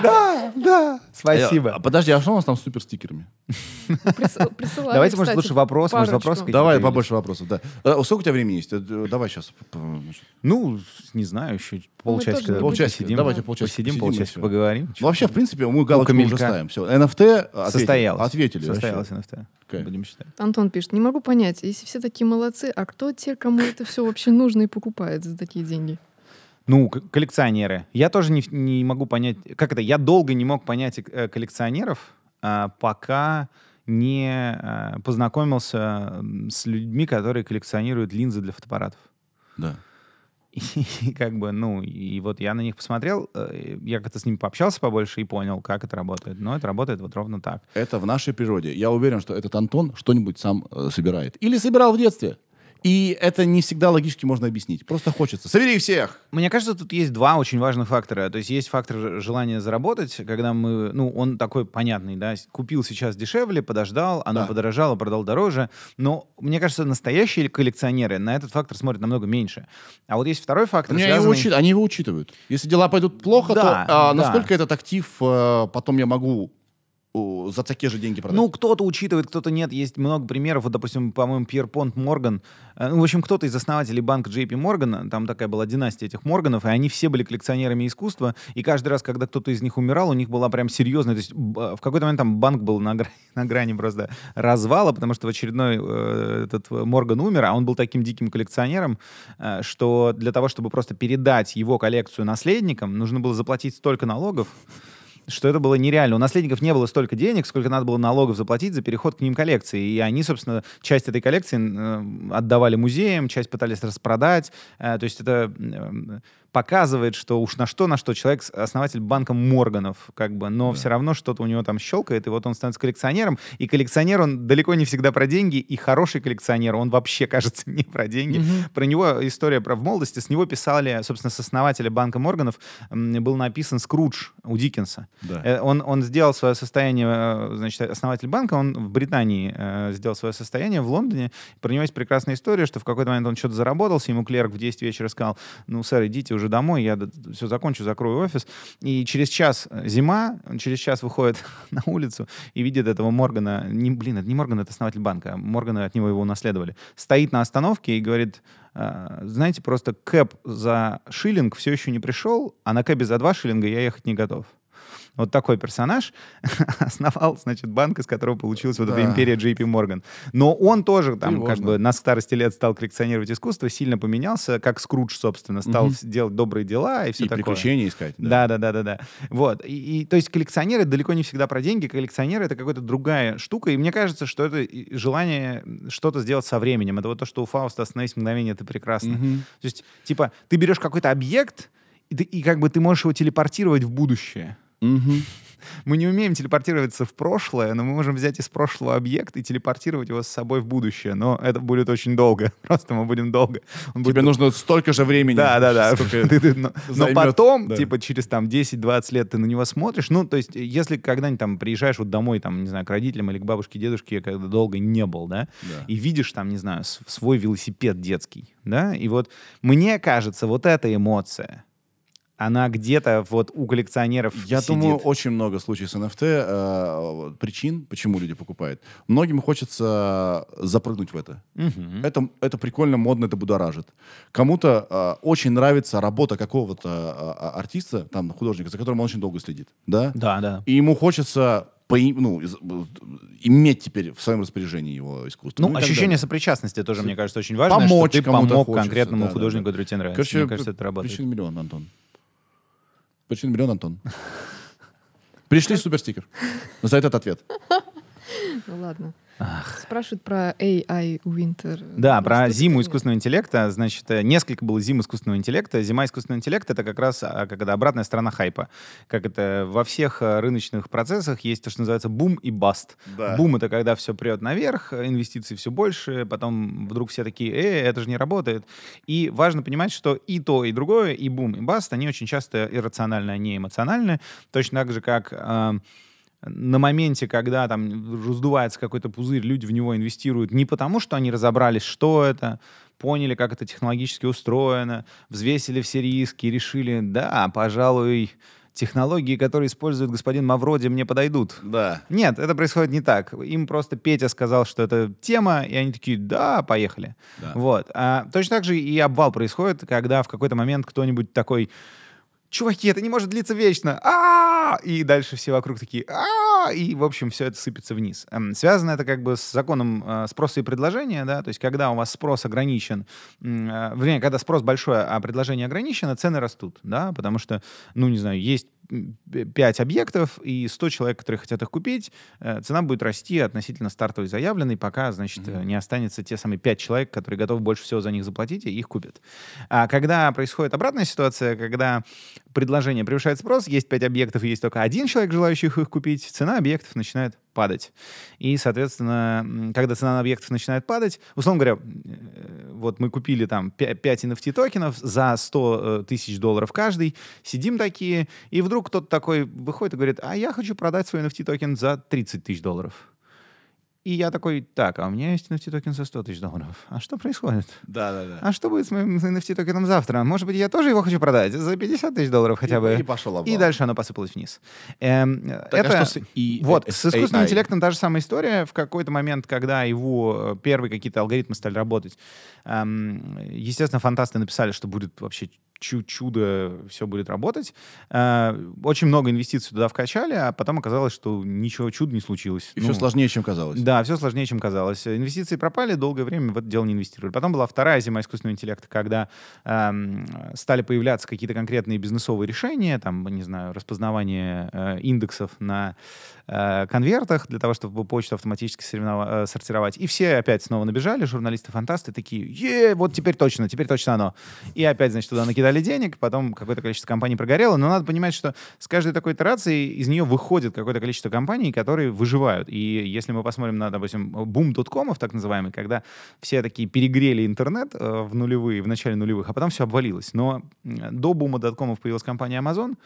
Да, да. Э, Спасибо. а Подожди, а что у нас там с суперстикерами? Прис- присылали, Давайте, может, лучше вопрос, может, вопрос Давай побольше вопросов, да. Э, Сколько у тебя времени есть? Э, э, Давай сейчас. Ну, не знаю, еще полчасика. тоже Полчасика, посидим. давайте полчасика и полчасика всё. поговорим. Ну, вообще, в принципе, мы галочку уже ставим. Все, NFT ответили. Состоялось. Ответили. Состоялось NFT. Будем считать. Антон пишет, не могу понять, если все такие молодцы, а кто те, кому это все вообще нужно и покупает за такие деньги? Ну, коллекционеры. Я тоже не, не могу понять, как это, я долго не мог понять э, коллекционеров, а, пока не а, познакомился с людьми, которые коллекционируют линзы для фотоаппаратов. Да. И как бы, ну, и вот я на них посмотрел, э, я как-то с ними пообщался побольше и понял, как это работает. Но это работает вот ровно так. Это в нашей природе. Я уверен, что этот Антон что-нибудь сам э, собирает. Или собирал в детстве. И это не всегда логически можно объяснить. Просто хочется. Собери всех! Мне кажется, тут есть два очень важных фактора. То есть есть фактор желания заработать, когда мы, ну, он такой понятный, да, купил сейчас дешевле, подождал, оно Да. подорожало, продал дороже. Но мне кажется, настоящие коллекционеры на этот фактор смотрят намного меньше. А вот есть второй фактор, они, его связанный... учит- они его учитывают. Если дела пойдут плохо, Да, то а, да. насколько этот актив э, потом я могу за такие же деньги продать? Ну, кто-то учитывает, кто-то нет. Есть много примеров. Вот, допустим, по-моему, Пьер Понт Морган. э, Ну, в общем, кто-то из основателей банка JP Моргана, там такая была династия этих Морганов, и они все были коллекционерами искусства. И каждый раз, когда кто-то из них умирал, у них была прям серьезная... То есть б- в какой-то момент там банк был на, грани, на грани просто развала, потому что в очередной э, этот Морган умер, а он был таким диким коллекционером, э, что для того, чтобы просто передать его коллекцию наследникам, нужно было заплатить столько налогов, что это было нереально. У наследников не было столько денег, сколько надо было налогов заплатить за переход к ним коллекции. И они, собственно, часть этой коллекции отдавали музеям, часть пытались распродать. Э, то есть это показывает, что уж на что, на что человек основатель банка Морганов, как бы, но все равно что-то у него там щелкает, и вот он становится коллекционером. И коллекционер, он далеко не всегда про деньги, и хороший коллекционер, он вообще, кажется, не про деньги. Про него история про в молодости, с него писали, собственно, с основателя банка Морганов был написан Скрудж у Диккенса. Да. Э, Он, он сделал свое состояние, э, значит, основатель банка, он в Британии э, сделал свое состояние, в Лондоне. Про него есть прекрасная история, что в какой-то момент он что-то заработался, ему клерк в 10 вечера сказал, ну, сэр, идите уже домой, я все закончу, закрою офис. И через час э, зима, через час выходит на улицу и видит этого Моргана, не, блин, это не Морган, это основатель банка, Моргана от него его унаследовали, стоит на остановке и говорит, «А, знаете, просто кэп за шиллинг все еще не пришел, а на кэбе за два шиллинга я ехать не готов. Вот такой персонаж основал, значит, банк, из которого получилась вот эта империя JP Morgan. Но он тоже там как бы на старости лет стал коллекционировать искусство, сильно поменялся, как Скрудж, собственно, стал делать добрые дела и все И такое. приключения искать. Да, да, да, да, да. Вот. И, и, то есть коллекционеры далеко не всегда про деньги. Коллекционеры это какая-то другая штука. И мне кажется, что это и желание что-то сделать со временем. Это вот то, что у Фауста остановись мгновение, это прекрасно. То есть, типа, ты берешь какой-то объект, и, ты- и как бы ты можешь его телепортировать в будущее. Мгм. Мы не умеем телепортироваться в прошлое, но мы можем взять из прошлого объект и телепортировать его с собой в будущее. Но это будет очень долго. Просто мы будем долго. Он будет Тебе нужно столько же времени. да, да, да. сколько- Ты- ты- но, но потом, да. типа, через там 10-20 лет ты на него смотришь. Ну, то есть, если когда-нибудь там приезжаешь вот домой, там, не знаю, к родителям или к бабушке, дедушке, когда долго не был, да, Да. и видишь там, не знаю, свой велосипед детский, да, и вот мне кажется, вот эта эмоция, она где-то вот у коллекционеров Я сидит. думаю, очень много случаев с NFT, э, причин, почему люди покупают. Многим хочется запрыгнуть в это. Мгм. Это, это прикольно, модно, это будоражит. Кому-то э, очень нравится работа какого-то э, э, артиста, там, художника, за которым он очень долго следит. Да? Да, да. И ему хочется пои- ну, из- э, иметь теперь в своем распоряжении его искусство. Ну, так ощущение далее. сопричастности тоже, мне кажется, очень важно, Помочь что ты помог хочется, конкретному да, да, художнику, да. который тебе нравится. Короче, мне кажется, это работает. причин миллион, Антон. Причин миллион, Антон. Пришли суперстикер. За этот ответ. Ну ладно. Спрашивают про AI Winter. Да, про Что зиму это? искусственного интеллекта. Значит, э, несколько было зим искусственного интеллекта. Зима искусственного интеллекта — это как раз а, это, обратная сторона хайпа. Как это во всех э, рыночных процессах есть то, что называется бум и баст. Да. Бум — это когда все прет наверх, инвестиций все больше, потом вдруг все такие, э, это же не работает. И важно понимать, что и то, и другое, и бум, и баст, они очень часто иррациональны, а не эмоциональны. Точно так же, как э, на моменте, когда там раздувается какой-то пузырь, люди в него инвестируют не потому, что они разобрались, что это, поняли, как это технологически устроено, взвесили все риски и решили, да, пожалуй, технологии, которые использует господин Мавроди, мне подойдут. Да. Нет, это происходит не так. Им просто Петя сказал, что это тема, и они такие, да, поехали. Да. Вот. А точно так же и обвал происходит, когда в какой-то момент кто-нибудь такой, чуваки, это не может длиться вечно, а И дальше все вокруг такие, а И, в общем, все это сыпется вниз. Эм, Связано это как бы с законом э, спроса и предложения, да, то есть когда у вас спрос ограничен, э, вернее, когда спрос большой, а предложение ограничено, цены растут, да, потому что, ну, не знаю, есть 5 объектов и 100 человек, которые хотят их купить, э, цена будет расти относительно стартовой заявленной, пока, значит, э, не останется те самые 5 человек, которые готовы больше всего за них заплатить, и их купят. А когда происходит обратная ситуация, когда предложение превышает спрос, есть 5 объектов и есть только один человек, желающий их купить, цена объектов начинает падать. И, соответственно, когда цена на объектов начинает падать, условно говоря, вот мы купили там 5 NFT токенов за 100 э, тысяч долларов каждый, сидим такие, и вдруг кто-то такой выходит и говорит, а я хочу продать свой NFT токен за 30 тысяч долларов. И я такой, так, а у меня есть NFT токен за 100 тысяч долларов. А что происходит? Да, да, да. А что будет с моим NFT токеном завтра? Может быть, я тоже его хочу продать за 50 тысяч долларов хотя бы? И пошел обвал. И дальше оно посыпалось вниз. Эм, Так, а это... что с и- Вот, э, с искусственным AI? интеллектом та же самая история. В какой-то момент, когда его э, первые какие-то алгоритмы стали работать, эм, естественно, фантасты написали, что будет вообще чудо, все будет работать. Э, очень много инвестиций туда вкачали, а потом оказалось, что ничего чуда не случилось. И Ну, все сложнее, чем казалось. да, все сложнее, чем казалось. Инвестиции пропали, долгое время в это дело не инвестировали. Потом была вторая зима искусственного интеллекта, когда эм, стали появляться какие-то конкретные бизнесовые решения, там, не знаю, распознавание э, индексов на э, конвертах для того, чтобы почту автоматически соревнова- э, сортировать. И все опять снова набежали, журналисты-фантасты такие, е, вот теперь точно, теперь точно оно. И опять, значит, туда накидали денег, потом какое-то количество компаний прогорело, но надо понимать, что с каждой такой итерацией из нее выходит какое-то количество компаний, которые выживают. И если мы посмотрим на, допустим, бум доткомов, так называемый, когда все такие перегрели интернет э, в нулевые, в начале нулевых, а потом все обвалилось. Но до бума доткомов появилась компания Amazon,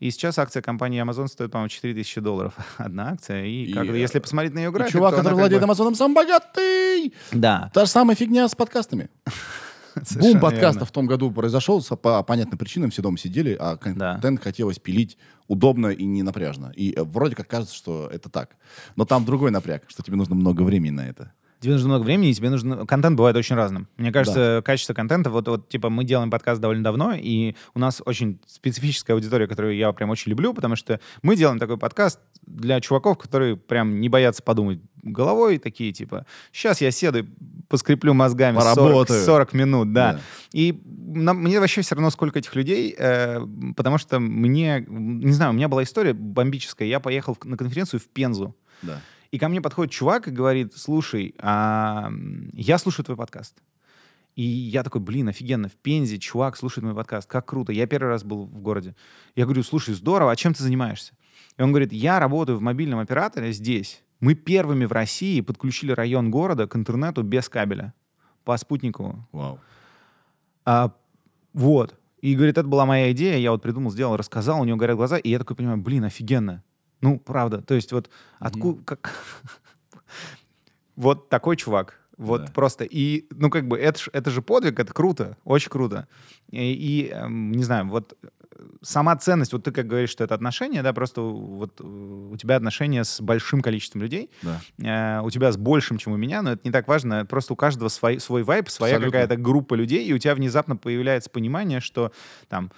и сейчас акция компании Amazon стоит, по-моему, 4000 долларов. Одна акция. И, как э, если посмотреть на ее график, чувак, который владеет бы- Амазоном, сам богатый! Да. Та же самая фигня с подкастами. совершенно Бум подкастов верно. в том году произошел по понятным причинам, все дома сидели, а Да. контент хотелось пилить удобно и не напряжно. И э, вроде как кажется, что это так. Но там другой напряг, что тебе нужно много времени на это. Тебе нужно много времени, и тебе нужно... Контент бывает очень разным. Мне кажется, качество контента... Вот, вот, типа, мы делаем подкаст довольно давно, и у нас очень специфическая аудитория, которую я прям очень люблю, потому что мы делаем такой подкаст для чуваков, которые прям не боятся подумать головой, такие, типа, сейчас я седу, и поскреплю мозгами 40, Поработаю. 40 минут, да. Да. И нам- мне вообще все равно, сколько этих людей, э, потому что мне... Не знаю, у меня была история бомбическая. Я поехал в- на конференцию в Пензу, Да. И ко мне подходит чувак и говорит, слушай, а, я слушаю твой подкаст. И я такой, блин, офигенно, в Пензе чувак слушает мой подкаст, как круто. Я первый раз был в городе. Я говорю, слушай, здорово, а чем ты занимаешься? И он говорит, я работаю в мобильном операторе здесь. Мы первыми в России подключили район города к интернету без кабеля по спутникову. Вау. А, вот. И говорит, это была моя идея, я вот придумал, сделал, рассказал, у него горят глаза, и я такой понимаю, блин, офигенно. Ну, правда. То есть вот откуда... Как... вот такой чувак. Вот Да. просто. И, ну, как бы, это, это же подвиг, это круто, очень круто. И, и, эм, не знаю, вот э, сама ценность, вот ты как говоришь, что это отношения, да, просто вот э, у тебя отношения с большим количеством людей, Да. э, у тебя с большим, чем у меня, но это не так важно. Просто у каждого свой, свой вайб, своя какая-то группа людей, и у тебя внезапно появляется понимание, что там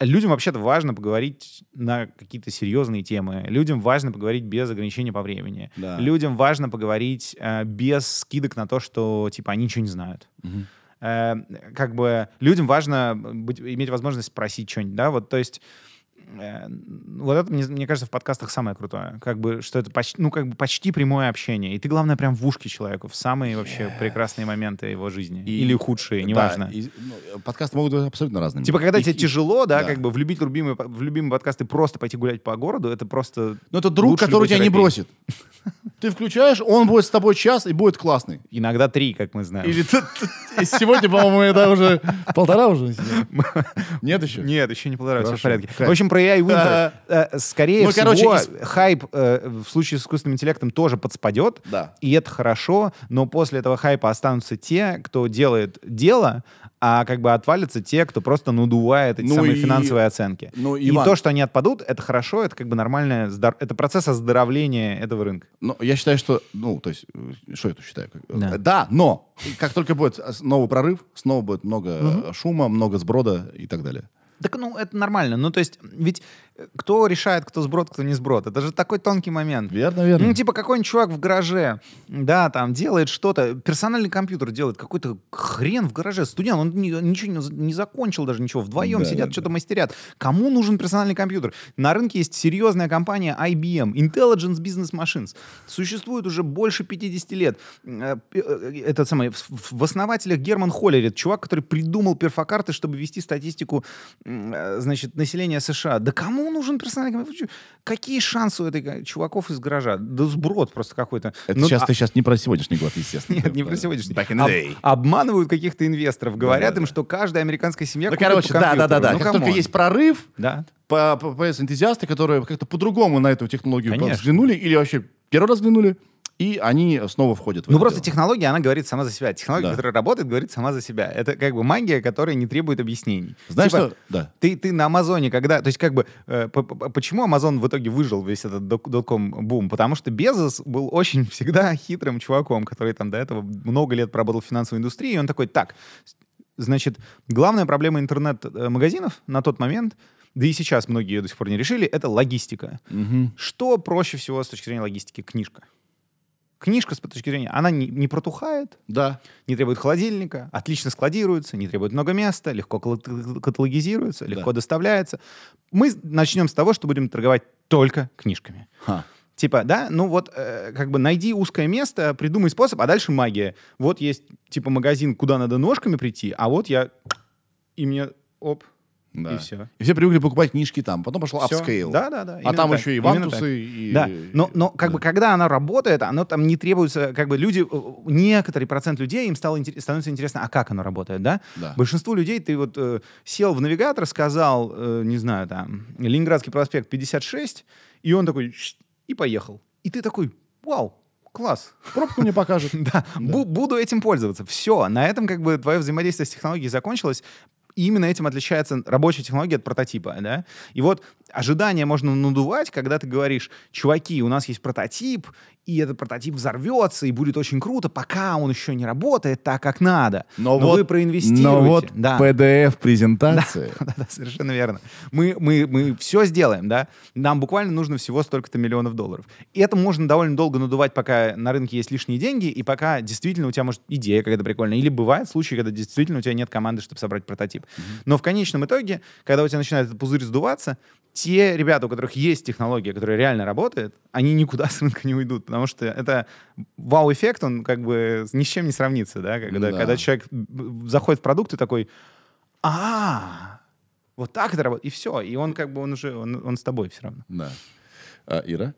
людям вообще-то важно поговорить на какие-то серьезные темы. Людям важно поговорить без ограничения по времени. Да. Людям важно поговорить э, без скидок на то, что типа они ничего не знают. Мгм. Э, как бы людям важно быть, иметь возможность спросить что-нибудь, да, вот, то есть э, вот это, мне, мне кажется, в подкастах самое крутое. Как бы, что это почти, ну, как бы почти прямое общение. И ты, главное, прям в ушке человеку в самые вообще прекрасные моменты его жизни. И- Или худшие, Да, неважно. и, ну, подкасты могут быть абсолютно разными. Типа, когда И- тебе и- тяжело, да, да. как бы влюбить любимый, в любимый подкаст и просто пойти гулять по городу, это просто... Ну, это друг, который тебя не бросит. Ты включаешь, он будет с тобой час и будет классный. Иногда три, как мы знаем. Или сегодня, по-моему, это уже полтора уже. Нет еще? Нет, еще не полтора, все в порядке. В общем, про AI Winter. э, Скорее Ну, всего, короче, из- хайп э, в случае с искусственным интеллектом тоже подспадет. Да. И это хорошо, но после этого хайпа останутся те, кто делает дело, а как бы отвалятся те, кто просто надувает эти Ну самые и- финансовые оценки. Ну, и Иван- то, что они отпадут, это хорошо, это как бы нормальное, здор- это процесс оздоровления этого рынка. Ну, я считаю, что, ну, то есть, э, что я тут считаю? Как- Да. э, Да, но как только будет э, новый прорыв, снова будет много э, шума, много сброда и так далее. Так, ну, это нормально. Ну, то есть, ведь кто решает, кто сброд, кто не сброд? Это же такой тонкий момент. Верно, верно. Ну, типа, какой-нибудь чувак в гараже, да, там, делает что-то, персональный компьютер делает, какой-то хрен в гараже, студент, он ни- ничего не, не закончил даже ничего, вдвоем Да, сидят, да, что-то мастерят. Кому нужен персональный компьютер? На рынке есть серьезная компания IBM, Intelligence Business Machines. Существует уже больше 50 лет. Э, п- э, Этот самый, в- основателях Герман Холлерит, чувак, который придумал перфокарты, чтобы вести статистику, э, значит, населения США. Да кому нужен персональный компьютер? Какие шансы у этих чуваков из гаража? Да сброд просто какой-то. Это Ну, сейчас, а- ты сейчас не про сегодняшний год, естественно. Нет, не про сегодняшний. Back in the Об- day. обманывают каких-то инвесторов, говорят да, им, да. что каждая американская семья Ну, короче, по да, да, да, компьютеру. да. Ну, Как только есть прорыв, Да. по- по- появятся энтузиасты, которые как-то по-другому на эту технологию взглянули или вообще первый раз взглянули, и они снова входят в Ну просто дело. технология, она говорит сама за себя. Технология, Да. которая работает, говорит сама за себя. Это как бы магия, которая не требует объяснений. Знаешь Типа, что? Да. Ты, ты на Амазоне, когда... То есть как бы... э, почему Амазон в итоге выжил весь этот дотком-бум? Потому что Безос был очень всегда хитрым чуваком, который там до этого много лет проработал в финансовой индустрии, и он такой, так, значит, главная проблема интернет-магазинов на тот момент, да и сейчас многие ее до сих пор не решили, это логистика. Мгм. Что проще всего с точки зрения логистики? Книжка. Книжка, с точки зрения, она не, не протухает, Да. не требует холодильника, отлично складируется, не требует много места, легко каталогизируется, легко доставляется. Мы начнем с того, что будем торговать только книжками. Ха. Типа, да, ну вот, э, как бы найди узкое место, придумай способ, а дальше магия. Вот есть, типа, магазин, куда надо ножками прийти, а вот я... И мне, оп, Да. и все. И все привыкли покупать книжки там. Потом пошел upscale. Да, да, да. А там так, еще и вантусы, и... Да, но, но как да. бы когда она работает, оно там не требуется, как бы люди, э, некоторый процент людей, им стало становится интересно, а как оно работает, да? Да. Большинству людей ты вот э, сел в навигатор, сказал, э, не знаю, там, Ленинградский проспект 56, и он такой, и поехал. И ты такой, вау, класс. Пробку мне покажут. Да, бу- буду этим пользоваться. Все, на этом как бы твое взаимодействие с технологией закончилось. Именно этим отличается рабочая технология от прототипа, да? И вот ожидания можно надувать, когда ты говоришь, чуваки, у нас есть прототип, и этот прототип взорвется, и будет очень круто, пока он еще не работает так, как надо. Но Но вот- вы проинвестируете. Но вот да. PDF-презентация. Да-да, совершенно верно. Мы, мы, мы все сделаем, да. Нам буквально нужно всего столько-то миллионов долларов. И это можно довольно долго надувать, пока на рынке есть лишние деньги, и пока действительно у тебя, может, идея какая-то прикольная. Или бывают случаи, когда действительно у тебя нет команды, чтобы собрать прототип. Но в конечном итоге, когда у тебя начинает этот пузырь сдуваться, те ребята, у которых есть технология, которая реально работает, они никуда с рынка не уйдут, потому что это вау-эффект, он как бы ни с чем не сравнится, да, когда, Да. когда человек заходит в продукт и такой, а, вот так это работает, и все, и он как бы, он уже, он, он с тобой все равно. Да. А, Ира?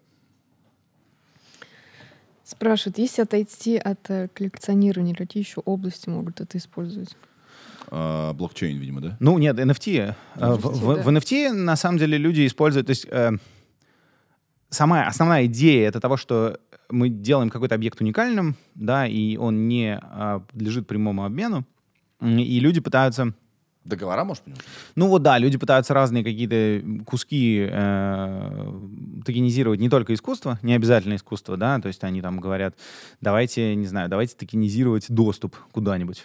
Спрашивают, если отойти от э, коллекционирования, какие еще области могут это использовать? А, Блокчейн, видимо, да? Ну, нет, NFT. В, NFT, в- да. в NFT, на самом деле, люди используют... То есть, э, сама основная идея это того, что мы делаем какой-то объект уникальным, да, и он не а, подлежит прямому обмену, и люди пытаются... Договора, может, по нему? Ну вот да, люди пытаются разные какие-то куски э, токенизировать не только искусство, не обязательно искусство, да, то есть они там говорят, давайте, не знаю, давайте токенизировать доступ куда-нибудь,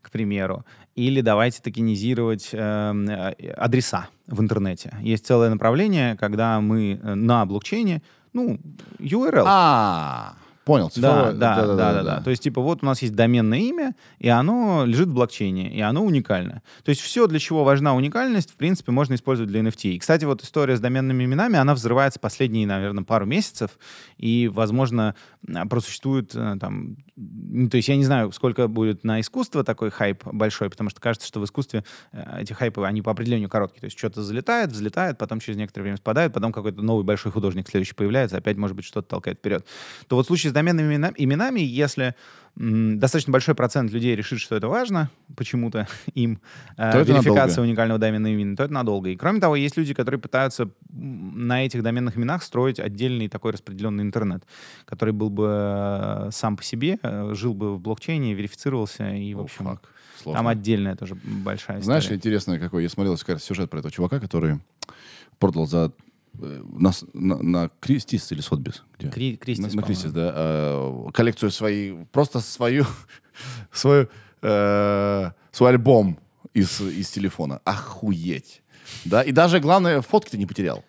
к примеру, или давайте токенизировать э, э, адреса в интернете. Есть целое направление, когда мы э, на блокчейне, ну, URL. А, понял. Да, цифровое. да, да, да, да, То есть, типа, вот у нас есть доменное имя, и оно лежит в блокчейне, и оно уникально. То есть, все, для чего важна уникальность, в принципе, можно использовать для NFT. И, кстати, вот история с доменными именами, она взрывается последние, наверное, пару месяцев, и, возможно, а, просуществует э, там... То есть, я не знаю, сколько будет на искусство такой хайп большой, потому что кажется, что в искусстве э, эти хайпы, они по определению короткие. То есть, что-то залетает, взлетает, потом через некоторое время спадает, потом какой-то новый большой художник следующий появляется, опять, может быть, что-то толкает вперед. То вот в случае с доменными имена- именами, если достаточно большой процент людей решит, что это важно почему-то им, э, То верификация надолго. уникального доменного имени, то это надолго. И кроме того, есть люди, которые пытаются на этих доменных именах строить отдельный такой распределенный интернет, который был бы э, сам по себе, э, жил бы в блокчейне, верифицировался, и, в общем, фак. Сложно. там отдельная тоже большая Знаешь, история. интересно какой. Я смотрел как раз сюжет про этого чувака, который продал за на, с- на, на Кристис или Сотбис? Где? Кри- Кристис, на, на. Кристис, да. э, коллекцию своей, просто свою, свою, э, свой альбом из, из телефона. Охуеть. Да, и даже, главное, фотки ты не потерял.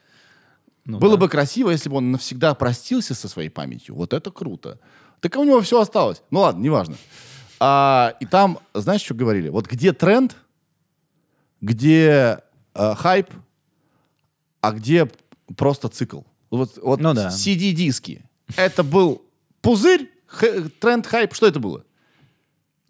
Ну Было да. бы красиво, если бы он навсегда простился со своей памятью. Вот это круто. Так у него все осталось. Ну ладно, неважно. А, и там, знаешь, что говорили? Вот где тренд, где э, хайп, а где просто цикл. Вот, вот Ну да. CD-диски. Это был пузырь, тренд, хайп. Что это было?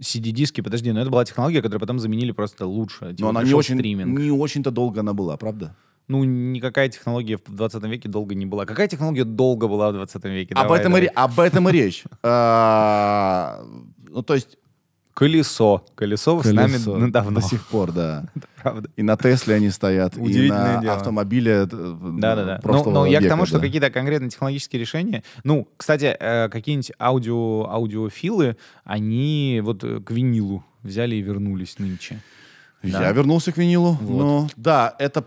CD-диски, подожди, но это была технология, которую потом заменили просто лучше. Типа Но она не, очень, стриминг. не очень-то долго она была, правда? Ну, никакая технология в 20 веке долго не была. Какая технология долго была в 20 веке? об, Давай, этом и, давай. ре- об этом и речь. А, Ну, то есть... Колесо. Колесо, с нами колесо ну, давно. До сих пор, да. Правда. И на Тесле они стоят, и на дело. автомобиле э, Да-да-да. Ну, прошлого но я к тому, что да. какие-то конкретные технологические решения... Ну, кстати, э, какие-нибудь аудио, аудиофилы, они вот э, к винилу взяли и вернулись нынче. Я Да. вернулся к винилу. Вот. Ну, да, это...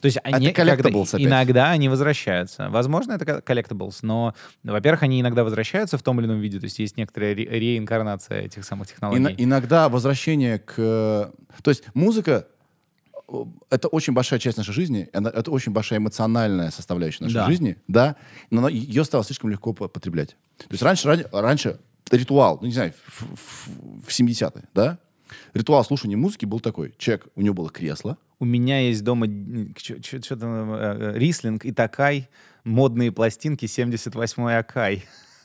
То есть они Это когда- collectibles опять. иногда они возвращаются. Возможно, это ко- collectibles, но, во-первых, они иногда возвращаются в том или ином виде. То есть есть некоторая ре- реинкарнация этих самых технологий. Ина- иногда возвращение к... э, То есть музыка это очень большая часть нашей жизни, это очень большая эмоциональная составляющая нашей Да. жизни, да, но ее стало слишком легко по- потреблять. То есть раньше, ран- раньше ритуал, ну не знаю, в, в- в 70-е, да, ритуал слушания музыки был такой. Человек, у него было кресло, У меня есть дома что-то э, Рислинг и Токай, модные пластинки 78-й Akai.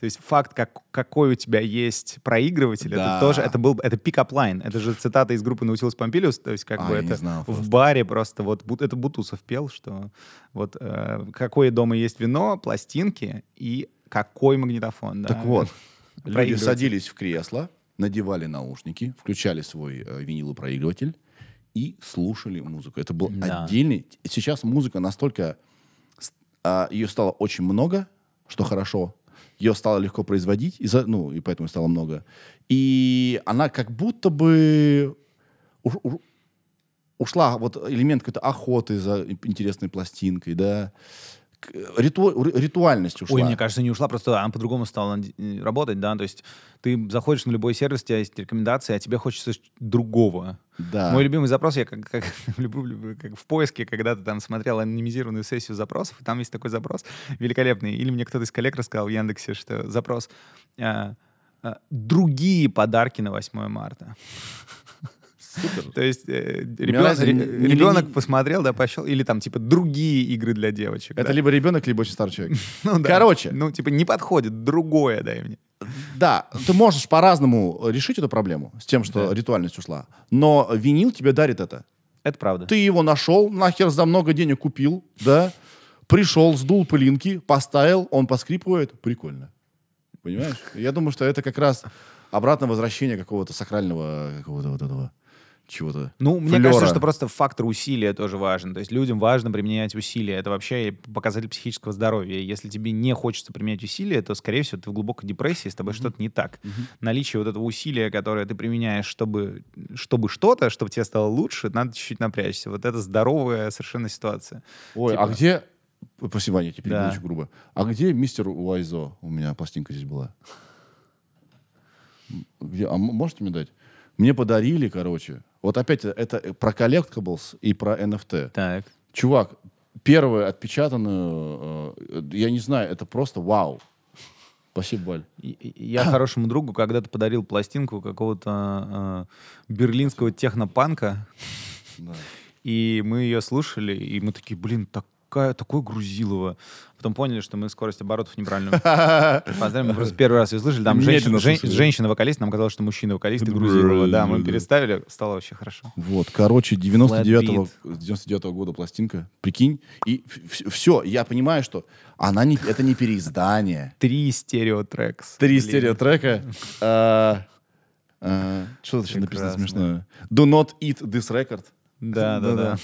То есть факт, как, какой у тебя есть проигрыватель, Да. это тоже, это был, это pick-up line. Это же цитата из группы Наутилус Помпилиус, то есть как А, бы это знал в просто. баре просто вот, это Бутусов пел, что вот э, какое дома есть вино, пластинки и какой магнитофон. Так да. вот, люди садились в кресло, надевали наушники, включали свой э, винилопроигрыватель и слушали музыку. Это был Да. отдельный... Сейчас музыка настолько... а, ее стало очень много, что хорошо. Ее стало легко производить, и за- ну, и поэтому стало много. И она как будто бы... уж- уж- ушла вот элемент какой-то охоты за интересной пластинкой, да, риту- ри- ритуальность ушла. Ой, мне кажется, не ушла, просто она по-другому стала э, работать, да, то есть ты заходишь на любой сервис, у тебя есть рекомендации, а тебе хочется другого. Да. Мой любимый запрос, я как, как люблю, люблю, как в поиске, когда ты там смотрел анонимизированную сессию запросов, и там есть такой запрос великолепный. Или мне кто-то из коллег рассказал в Яндексе, что запрос а, а, «Другие подарки на 8 марта». Супер. То есть э, ребенок, не- посмотрел, да, пошел, или там типа другие игры для девочек. Это да. либо ребенок, либо очень старый человек. Ну да. Короче. Ну, типа, не подходит, другое дай мне. Да, ты можешь по-разному решить эту проблему с тем, что Да. ритуальность ушла. Но винил тебе дарит это. Это правда. Ты его нашел, нахер за много денег купил, да? Пришел, сдул пылинки, поставил, он поскрипывает. Прикольно. Понимаешь? Я думаю, что это как раз обратное возвращение какого-то сакрального, какого-то вот этого чего-то. Ну, мне флёра. кажется, что просто фактор усилия тоже важен. То есть людям важно применять усилия. Это вообще показатель психического здоровья. Если тебе не хочется применять усилия, то, скорее всего, ты в глубокой депрессии, с тобой что-то не так. Наличие вот этого усилия, которое ты применяешь, чтобы, чтобы что-то, чтобы тебе стало лучше, надо чуть-чуть напрячься. Вот это здоровая совершенно ситуация. Ой, Типа- а где... Спасибо, Ваня, теперь Да. очень грубо. А где мистер Уайзо? У меня пластинка здесь была. Где? А можете мне дать? Мне подарили, короче. Вот опять это про collectibles и про NFT. Так. Чувак, первую отпечатанную, э, я не знаю, это просто вау. Спасибо, Валь. Я хорошему другу когда-то подарил пластинку какого-то э, берлинского технопанка, Да. и мы ее слушали, и мы такие, блин, такая, такое грузилово. Потом поняли, что мы скорость оборотов неправильно поставили. Мы просто первый раз ее слышали. Там женщина-вокалист, нам казалось, что мужчина-вокалист и грузилова. Да, мы переставили, стало вообще хорошо. Вот, короче, 99-го, Flat 99 года пластинка, прикинь. И все, я понимаю, что она не, это не переиздание. Три стереотрекс. Три стереотрека. А, а, Что еще написано смешное? Do not eat this record. Да, да, да.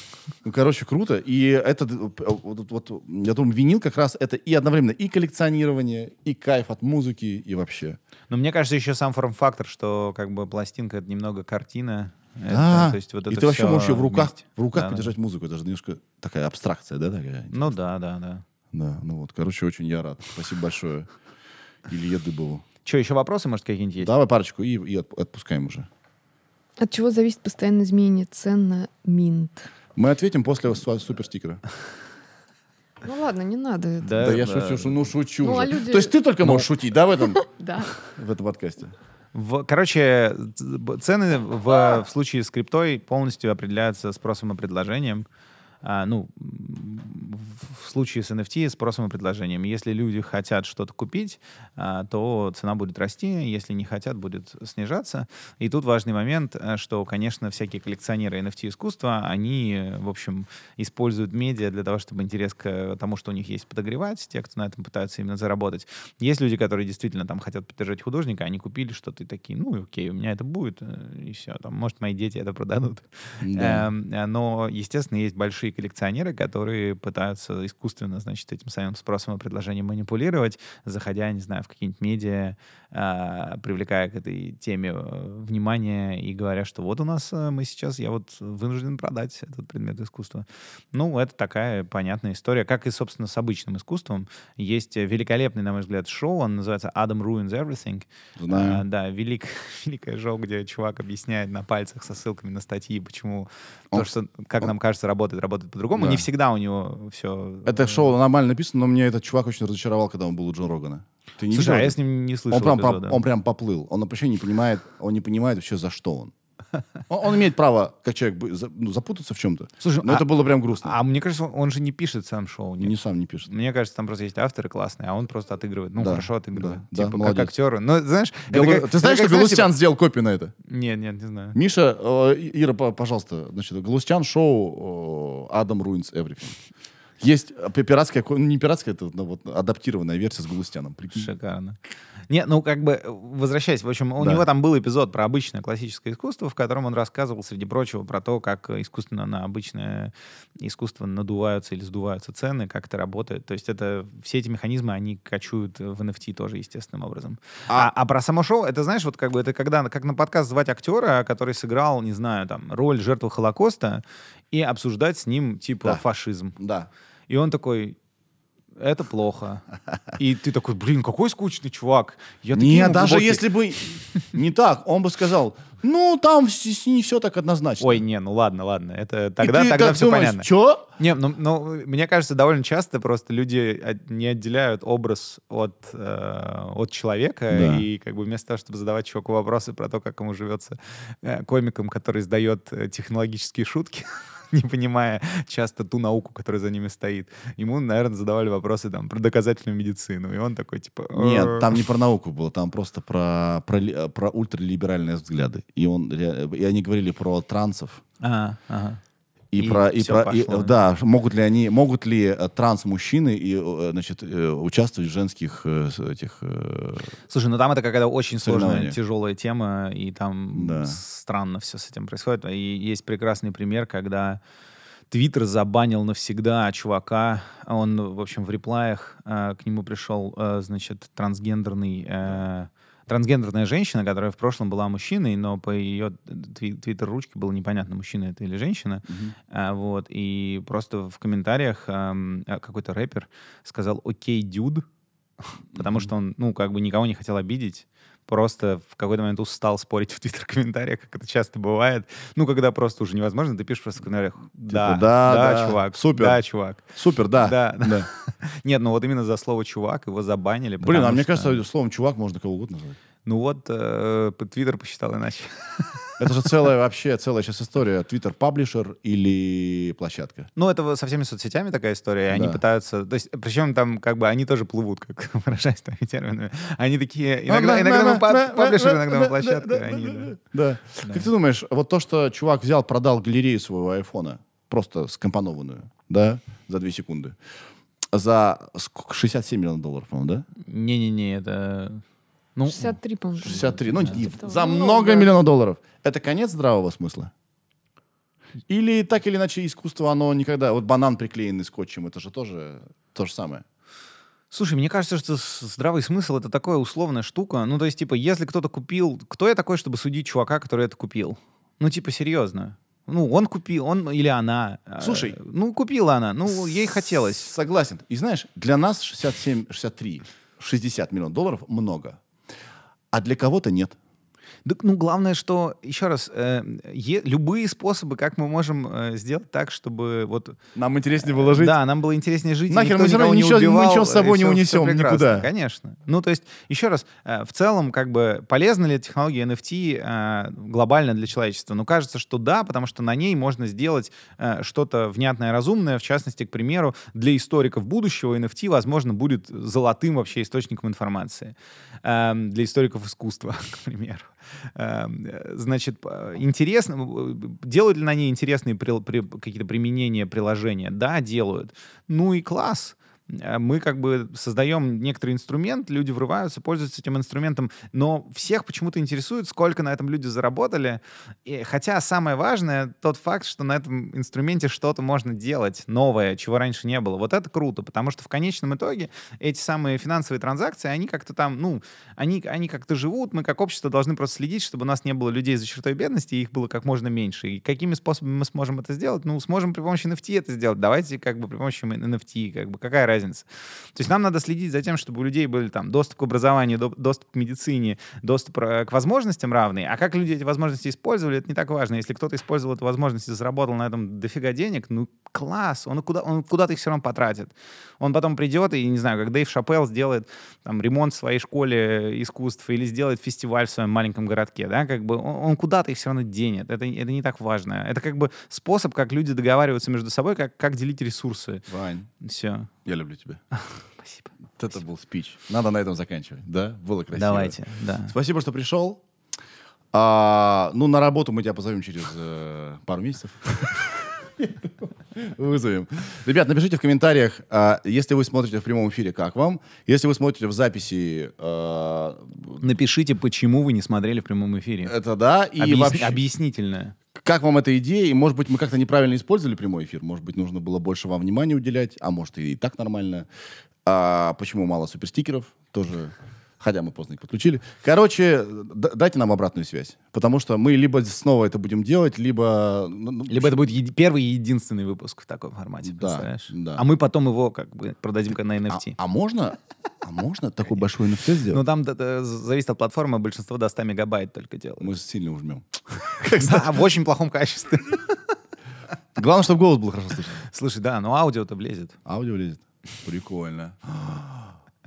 Ну, короче, круто. И это, э, вот, вот, я думаю, винил как раз это и одновременно и коллекционирование, и кайф от музыки, и вообще. Но мне кажется, еще сам форм-фактор, что как бы пластинка — это немного картина. Это, Да. то есть вот и это ты вообще можешь ее в руках, вместе. в руках Да, да. подержать музыку. Это же немножко такая абстракция, да, такая? Ну да, да, да. Да, ну вот, короче, очень я рад. Спасибо большое Илье Дыбову. Что, еще вопросы, может, какие-нибудь есть? Давай парочку и, и отп- отпускаем уже. От чего зависит постоянное изменение цен на Минт? Мы ответим после су- суперстикера. Ну ладно, не надо это. Да, я шучу, шу- ну шучу Ну, а люди- То есть ты только можешь шутить, да, в этом, Да. в этом подкасте? В- короче, цены в, в случае с криптой полностью определяются спросом и предложением. А, ну, в случае с NFT спросом и предложением. Если люди хотят что-то купить, а, то цена будет расти, если не хотят, будет снижаться. И тут важный момент, э, что, конечно, всякие коллекционеры NFT искусства, они, э, в общем, используют медиа для того, чтобы интерес к тому, что у них есть, подогревать, те, кто на этом пытаются именно заработать. Есть люди, которые действительно там хотят поддержать художника, они купили что-то и такие, ну, окей, у меня это будет, э, и все. Там, может, мои дети это продадут. Да. Эм, Но, естественно, есть большие коллекционеры, которые пытаются искусственно, значит, этим самым спросом и предложением манипулировать, заходя, не знаю, в какие-нибудь медиа, привлекая к этой теме э, внимание и говоря, что вот у нас э, мы сейчас, я вот вынужден продать этот предмет искусства. Ну, это такая понятная история, как и, собственно, с обычным искусством. Есть э, великолепный, на мой взгляд, шоу, он называется Adam Ruins Everything. Знаю. А, да, велик, великое шоу, где чувак объясняет на пальцах со ссылками на статьи, почему Он- то, что, как нам кажется, работает, работает по-другому. Да. Не всегда у него все... Это шоу нормально написано, но мне этот чувак очень разочаровал, когда он был у Джо Рогана. Ты не Слушай, а я с ним не слышал он прям, по- эпизода. он прям поплыл. Он вообще не понимает, он не понимает вообще, за что он. Он, он имеет право, как человек, ну, запутаться в чем-то. Слушай, Но а- это было прям грустно. А мне кажется, он- он же не пишет сам шоу. нет? Не сам не пишет. Мне кажется, там просто есть авторы классные, а он просто отыгрывает. Ну, Да, хорошо отыгрывает. да, да, типа, как молодец. актеры. Ну, знаешь... Галу- как- Ты знаешь, что как, Галустян типа- сделал копию на это? Нет, нет, не знаю. Миша, э, Ира, по- пожалуйста, значит, Галустян шоу э, Адам Ruins Everything. Есть пи- пиратская, ну, не пиратская, это ну, вот, адаптированная версия с Галустяном. Прикинь. Шикарно. Не, ну как бы, возвращаясь, в общем, у Да. него там был эпизод про обычное классическое искусство, в котором он рассказывал, среди прочего, про то, как искусственно на обычное искусство надуваются или сдуваются цены, как это работает. То есть это все эти механизмы, они качуют в NFT тоже естественным образом. А, а про само шоу, это знаешь, вот как бы это когда, как на подкаст звать актера, который сыграл, не знаю, там, роль жертвы Холокоста, и обсуждать с ним, типа, Да. фашизм. Да. И он такой, это плохо. И ты такой, блин, какой скучный чувак. Я ему даже если бы не так, он бы сказал, ну, там не все так однозначно. Ой, не, ну ладно, ладно. Это тогда, тогда так все думаешь, понятно. Чё? Не, ну, ну, мне кажется, довольно часто просто люди от- не отделяют образ от, э, от человека, Да. и как бы вместо того, чтобы задавать чуваку вопросы про то, как ему живется э, комиком, который сдает э, технологические шутки, не понимая часто ту науку, которая за ними стоит, ему, наверное, задавали вопросы там про доказательную медицину, и он такой типа... Нет, «Э, там не про науку было, там просто про, про, э, про ультралиберальные взгляды. И, он, и они говорили про трансов. А, ага. И, И про, и про и, пошло. э, да, могут ли они, могут ли э, транс-мужчины и, э, значит, э, участвовать в женских этих Слушай, ну там это какая-то очень сложная, тяжелая тема, и там Да. странно все с этим происходит. И есть прекрасный пример, когда Твиттер забанил навсегда чувака. Он, в общем, в реплаях э, к нему пришел, э, значит, трансгендерный... э, Трансгендерная женщина, которая в прошлом была мужчиной, но по ее твиттер-ручке было непонятно, мужчина это или женщина. А, вот, и просто в комментариях а, какой-то рэпер сказал «Окей, дюд», потому что он, ну, как бы никого не хотел обидеть, просто в какой-то момент устал спорить в твиттер-комментариях, как это часто бывает. Ну, когда просто уже невозможно, ты пишешь просто в комментариях «Да, Типа, да, да, да, чувак, супер. да, чувак». Супер, да. Да, да. Нет, ну вот именно за слово «чувак» его забанили. Блин, а потому мне что- кажется, словом чувак можно кого угодно назвать. Ну вот, э, Твиттер посчитал иначе. Это же целая вообще, целая сейчас история. Твиттер паблишер или площадка. Ну, это со всеми соцсетями такая история. и Они Да. пытаются... То есть, причем там как бы они тоже плывут, как выражаясь такими терминами. Они такие... Иногда, иногда мы па- паблишер, иногда мы площадка. они, да. Да. Да. Как ты думаешь, вот то, что чувак взял, продал галерею своего айфона, просто скомпонованную, да, за две секунды, за сколько? 67 миллионов долларов, по-моему, да? Не-не-не, это... Ну, 63, по-моему. 63, ну, Да. Типа за много да. миллионов долларов. Это конец здравого смысла? Или так или иначе искусство, оно никогда... Вот банан приклеенный скотчем, это же тоже то же самое. Слушай, мне кажется, что здравый смысл — это такая условная штука. Ну, то есть, типа, если кто-то купил... Кто я такой, чтобы судить чувака, который это купил? Ну, типа, серьезно. Ну, он купил, он или она. э, Слушай. Ну, купила она. Ну, ей хотелось. Согласен. И знаешь, для нас 67, 63, 60 миллионов долларов много. А для кого-то нет. Так, ну, главное, что, еще раз, э, е- любые способы, как мы можем э, сделать так, чтобы вот... Нам интереснее было жить. Да, нам было интереснее жить. Нахер, мы никого равно ничего- мы убивал, ничего с собой не унесем прекрасно. никуда. Конечно. Ну, то есть, еще раз, э, в целом, как бы, полезна ли технология NFT э, глобально для человечества? Ну, кажется, что да, потому что на ней можно сделать э, что-то внятное, разумное. В частности, к примеру, для историков будущего NFT, возможно, будет золотым вообще источником информации. Эм, для историков искусства, к примеру. Эм, э, Значит, п- интересно, э, делают ли на ней интересные какие-то применения приложения? Да, делают. Ну и класс. Э, Мы как бы создаем некоторый инструмент, люди врываются, пользуются этим инструментом, но всех почему-то интересует, сколько на этом люди заработали. И, хотя самое важное тот факт, что на этом инструменте что-то можно делать новое, чего раньше не было. Вот это круто, потому что в конечном итоге эти самые финансовые транзакции, они как-то там, ну, они, они как-то живут, мы как общество должны просто следить, чтобы у нас не было людей за чертой бедности, и их было как можно меньше. И какими способами мы сможем это сделать? Ну, сможем при помощи NFT это сделать. Давайте как бы при помощи NFT, как бы какая разница? То есть нам надо следить за тем, чтобы у людей были там доступ к образованию, до- доступ к медицине, доступ э, к возможностям равный. А как люди эти возможности использовали, это не так важно. Если кто-то использовал эту возможность и заработал на этом дофига денег, ну, класс, он, куда, он куда-то их все равно потратит. Он потом придет и, не знаю, как Дэйв Шапелл сделает там ремонт в своей школе искусств или сделает фестиваль в своем маленьком городке, да, как бы он, он куда-то их все равно денет. Это, это не так важно. Это как бы способ, как люди договариваются между собой, как, как делить ресурсы. Вань, Все. Я люблю тебя. Спасибо. Вот это был спич. Надо на этом заканчивать. Да? Было красиво. Давайте, да. Спасибо, что пришел. А, ну, на работу мы тебя позовем через э, пару месяцев. Вызовем. Ребят, напишите в комментариях, а, если вы смотрите в прямом эфире, как вам. Если вы смотрите в записи, а, Напишите, почему вы не смотрели в прямом эфире. это да. И Объяс- вообще, Объяснительное. Как вам эта идея? И, может быть, мы как-то неправильно использовали прямой эфир. Может быть, нужно было больше вам внимания уделять. А может, и так нормально. А почему мало суперстикеров? Тоже... Хотя мы поздно их подключили. Короче, дайте нам обратную связь. Потому что мы либо снова это будем делать, либо... ну, ну, Либо это будет еди- первый и единственный выпуск в таком формате, Да, представляешь? да. А мы потом его как бы продадим на А, NFT. а можно, а можно такой большой NFT сделать? Ну, там зависит от платформы, большинство до 100 мегабайт только делают. Мы сильно ужмем. Да, в очень плохом качестве. Главное, чтобы голос был хорошо слышен. Слушай, да, но аудио-то влезет. Аудио лезет. Прикольно.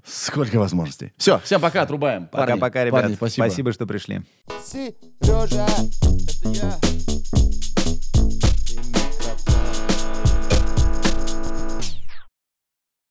Сколько возможностей. Все, всем пока, отрубаем. Пока-пока, ребят. парни, спасибо. спасибо, что пришли. Сережа, это я.